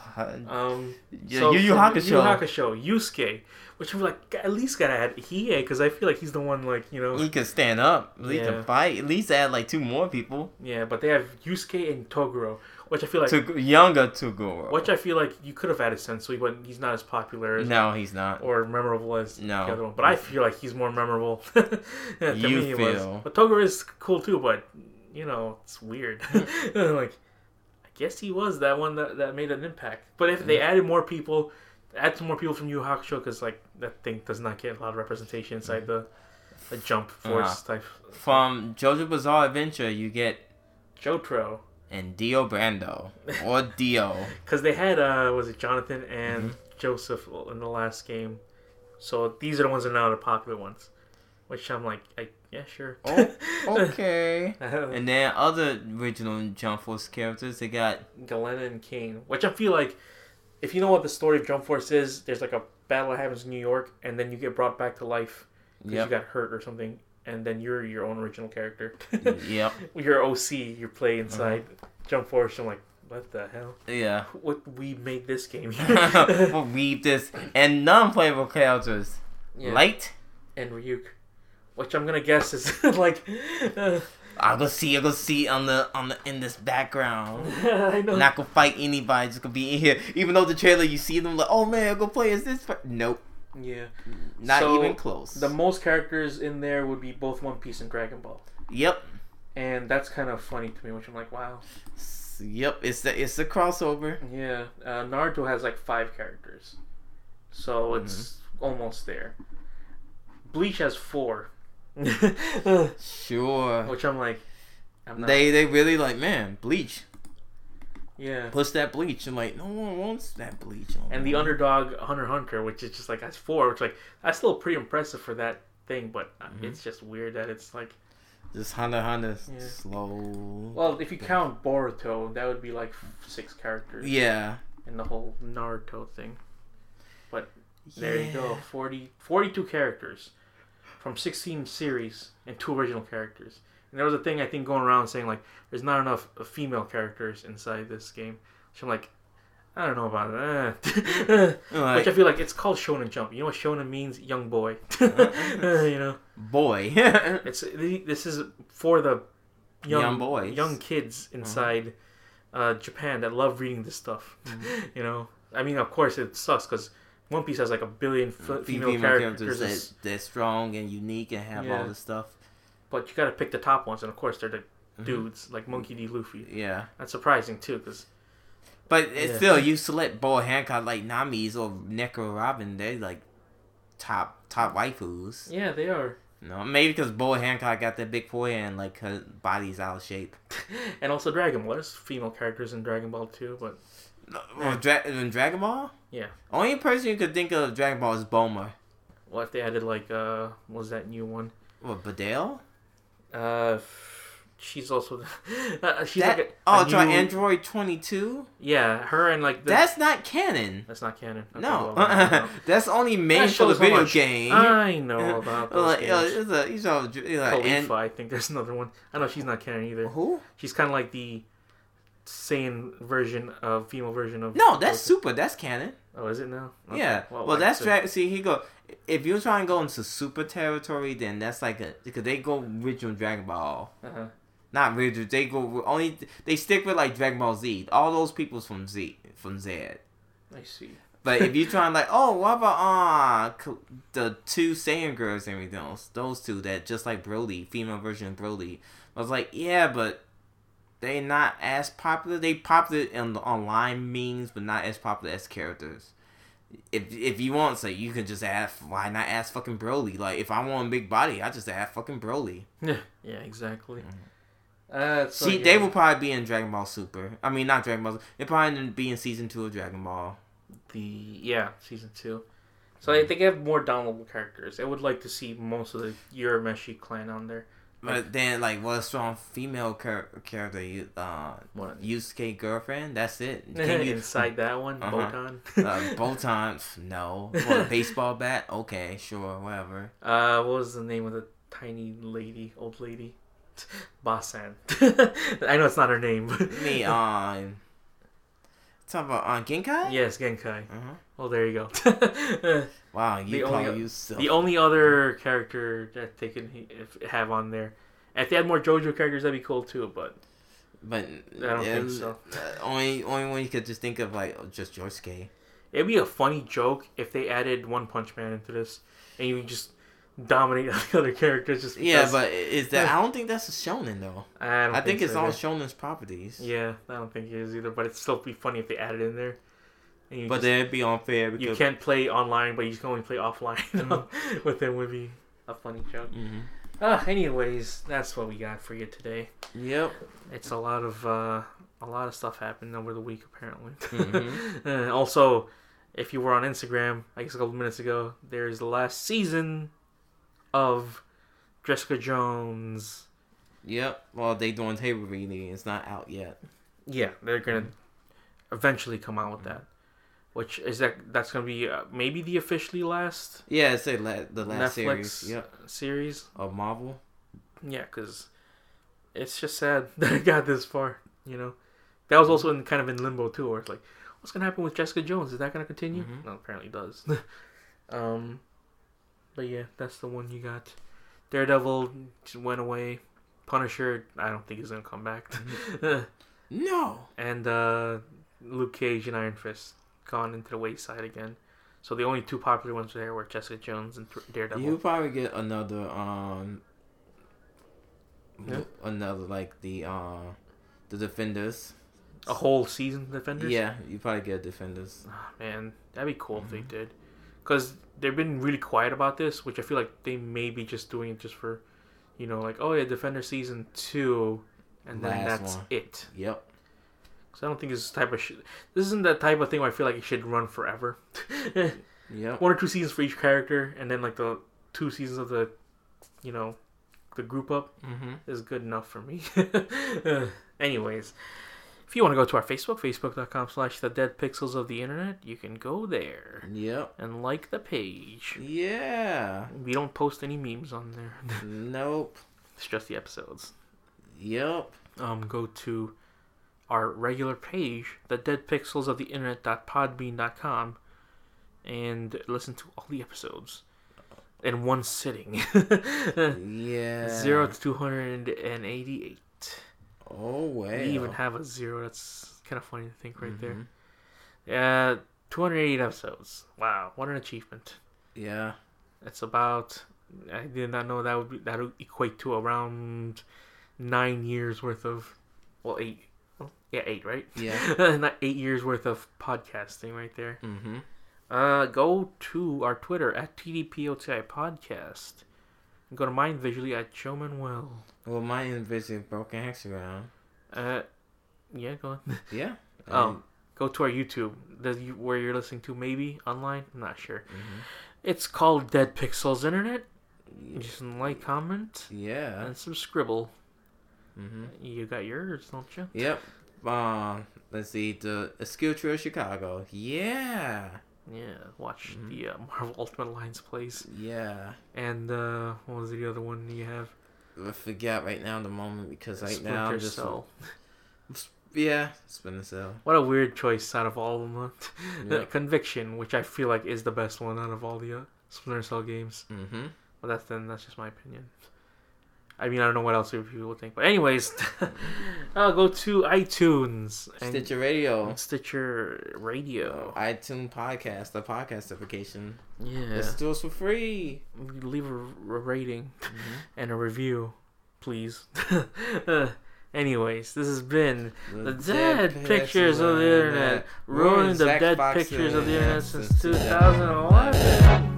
Um, Yeah, so Yu Yu Hakusho. Yu Yu Hakusho, Yusuke, which I'm like, at least gotta add Hiei because I feel like he's the one, like you know, He can stand up. Least Yeah. to fight. At least add like two more people. yeah. But they have Yusuke and Toguro, which I feel like, to younger to go. which I feel like you could have added Sensui, but he's not as popular as No, he's not. or memorable as No. the other one. But I feel like he's more memorable. to You me, he was. feel. But Toguro is cool too, but you know, it's weird. like, I guess he was that one that, that made an impact. But if Mm-hmm. they added more people, add some more people from Yu Hakusho, because like that thing does not get a lot of representation inside the, the Jump Force Uh-huh. type. From JoJo Bizarre Adventure, you get Jotaro, and Dio Brando or Dio. because they had uh, was it Jonathan and Mm-hmm. Joseph in the last game. So these are the ones that are now the popular ones. Which I'm like, I, yeah, sure. Oh, Okay. And then other original Jump Force characters, they got Galena and Kane, which I feel like, if you know what the story of Jump Force is, there's like a battle that happens in New York, and then you get brought back to life because yep, you got hurt or something, and then you're your own original character. yep, Your OC, you play inside Uh-huh. Jump Force. I'm like, what the hell? yeah. What we made this game? we'll read this and non-playable characters. Yeah. Light. and Ryuk, which I'm gonna guess is like, uh, I'll go see. I'll go see on the on the in this background. I know. Not gonna fight anybody. Just gonna be in here. Even though the trailer, you see them like, oh man, I'll go play as this. per-" Nope, yeah. not So, even close. The most characters in there would be both One Piece and Dragon Ball. yep, And that's kind of funny to me, which I'm like, wow. Yep. It's the it's the crossover. Yeah, uh, Naruto has like five characters, so Mm-hmm. it's almost there. Bleach has four, Sure. which I'm like, I'm not, They they really like man bleach. yeah. Push that bleach. I'm like no one wants that bleach. And the underdog Hunter Hunter, which is just like that's four, which like that's still pretty impressive for that thing, but uh Mhm. it's just weird that it's like, just Hunter x Hunter Yeah. slow. well, if you count Boruto, that would be like six characters yeah. in the whole Naruto thing. But there you go, Yeah. 40, 42 characters from 16 series and two original characters. And there was a thing I think going around saying like there's not enough uh, female characters inside this game. Which I'm like, I don't know about that. Like, Which I feel like it's called Shonen Jump. You know what Shonen means? Young boy. you know, boy. it's this is for the young, Young boys. young kids inside uh, Japan that love reading this stuff. you know, I mean, of course it sucks because One Piece has like a billion f- female, characters, that they're strong and unique and have all this stuff. but you got to pick the top ones, and of course they're the Mhm. dudes like Monkey D. Luffy. Yeah. That's surprising too, because But it's Yeah. still, you select Boa Hancock like Nami's or Nico Robin, they're like top top waifus. yeah, they are. No, maybe because Boa Hancock got that big forehead and like her body's out of shape. And also Dragon Ball. There's female characters in Dragon Ball too, but No, well, Dra- in Dragon Ball? Yeah. Only person you could think of Dragon Ball is Bulma. what if they added like uh, what was that new one? What, Badale? Uh, she's also uh, she's That, like a, oh, a it's on Android 22? Yeah, her and like the, That's not canon. that's not canon. Okay, No, well, don't that's only made for the video much game. I know about those like, uh, games. it's a, know, you know, Caulifla, and, I think there's another one. I know she's not canon either. who? She's kind of like the Saiyan version of female version of. No, that's super. That's canon. Oh, is it now? Okay. Yeah. Well, I that's drag. See, he go. If you're trying to go into super territory, then that's like a because they go original Dragon Ball. Uh-huh. Not original. They go only. They stick with like Dragon Ball Z. All those people's from Z from Z. I see. But if you're trying like, oh, what about uh the two Saiyan girls and everything else? Those two that just like Broly, female version of Broly. I was like, yeah, but they not as popular. They popular in the online means, but not as popular as characters. If if you want, say you can just add. Why not ask fucking Broly? Like if I want a big body, I just add fucking Broly. Yeah, yeah, exactly. Uh, so, See, yeah. they will probably be in Dragon Ball Super. I mean, not Dragon Ball. They probably be in season two of Dragon Ball. the yeah season two. So I think I have more downloadable characters. I would like to see most of the Urameshi clan on there. But then, like, what a strong female char- character, you, uh, What? Yusuke girlfriend. That's it. Can you, Inside that one, Uh-huh. Botan. uh, Botan, no. What, a baseball bat? Okay, sure, whatever. Uh, what was the name of the tiny lady, old lady? Basan. I know it's not her name. But Me, um, talk about uh, Genkai. yes, Genkai. Uh-huh. Oh, there you go. Wow, you The call only- yourself. the only other character that they can have on there, if they had more JoJo characters, that'd be cool too. But but I don't think so. uh, only only one you could just think of like just Josuke. it'd be a funny joke if they added One Punch Man into this, and you just dominate the other characters. Just Yeah, but is that? I don't think that's a shonen though. I, don't I think it's so all shonen's properties. Yeah, I don't think it is either. But it'd still be funny if they added in there. But just- then it'd be unfair because you can't play online, but you can only play offline. Mhm. With them would be a funny joke. hmm Ah, anyways, that's what we got for you today. Yep. It's a lot of uh, a lot of stuff happened over the week apparently. Mhm. Uh, also, if you were on Instagram, I guess a couple minutes ago, there's the last season of Jessica Jones. Yep. Well, they doing table reading. It's not out yet. Yeah, they're gonna eventually come out with that. Which is that? That's gonna be uh, maybe the officially last Yeah, it's a la- the last Netflix series. Yep. series. Of Marvel. Yeah, because it's just sad that it got this far. You know, that was also in kind of in limbo too, where it's like, what's gonna happen with Jessica Jones? Is that gonna continue? Mhm. No, apparently it does. um, but yeah, that's the one you got. Daredevil just went away. Punisher, I don't think he's gonna come back. No. and uh, Luke Cage and Iron Fist gone into the wayside again. So the only two popular ones there were Jessica Jones and Daredevil. You probably get another um. Yeah. Another like the uh, the Defenders. A whole season, Defenders. Yeah, you probably get Defenders. Ah, man, that'd be cool if Mm-hmm. they did. Because they've been really quiet about this, which I feel like they may be just doing it just for, you know, like, oh yeah, Defender season two, and then Last that's one. it. Yep. Because I don't think this type of shit. This isn't that type of thing where I feel like it should run forever. Yep. One or two seasons for each character, and then like the two seasons of the, you know, the group up Mm-hmm. is good enough for me. Anyways, if you want to go to our Facebook, facebook.com slash the dead pixels of the internet, you can go there Yep. and like the page. Yeah. We don't post any memes on there. Nope. it's just the episodes. Yep. Um, go to our regular page, the dead pixels of the internet.podbean.com, and listen to all the episodes in one sitting. Yeah. Zero to two hundred and eighty-eight. Oh wow. We even have a zero. That's kind of funny to think right there. Mhm. Yeah, 208 episodes. Wow, what an achievement. Yeah. It's about. I did not know that would be that would equate to around nine years worth of. Well, eight. oh, Yeah, eight, right? Yeah. not eight years worth of podcasting right there. Mm-hmm. Uh, go to our Twitter at TDPOTI Podcast. Go to mine visually at Joe Manuel. Well, my visit broken hexagon. Uh, yeah, go on. Yeah. Oh. go to our YouTube, the where you're listening to maybe online. I'm not sure. hmm It's called Dead Pixels Internet. Just like, comment, Yeah. and some scribble. Mm-hmm. You got yours, don't you? Yep. Um, let's see. The Skill Trail Chicago. Yeah. Yeah. Watch Mhm. the uh, Marvel Ultimate Alliance plays. Yeah. And uh, what was the other one you have? I forget right now in the moment because right Splinter now I'm just Cell. yeah, Splinter Cell. What a weird choice out of all of them. Yeah. Conviction, which I feel like is the best one out of all the uh, Splinter Cell games. Mm-hmm. But that's then that's just my opinion. I mean, I don't know what else people would think. But anyways, I'll go to iTunes and Stitcher Radio. Stitcher Radio. iTunes podcast, the podcast application. Yeah, Listen to us for free. leave a, a rating Mm-hmm. and a review, please. Uh, anyways, this has been the dead pictures of the internet, ruining the dead Fox's pictures of the internet since since 2011.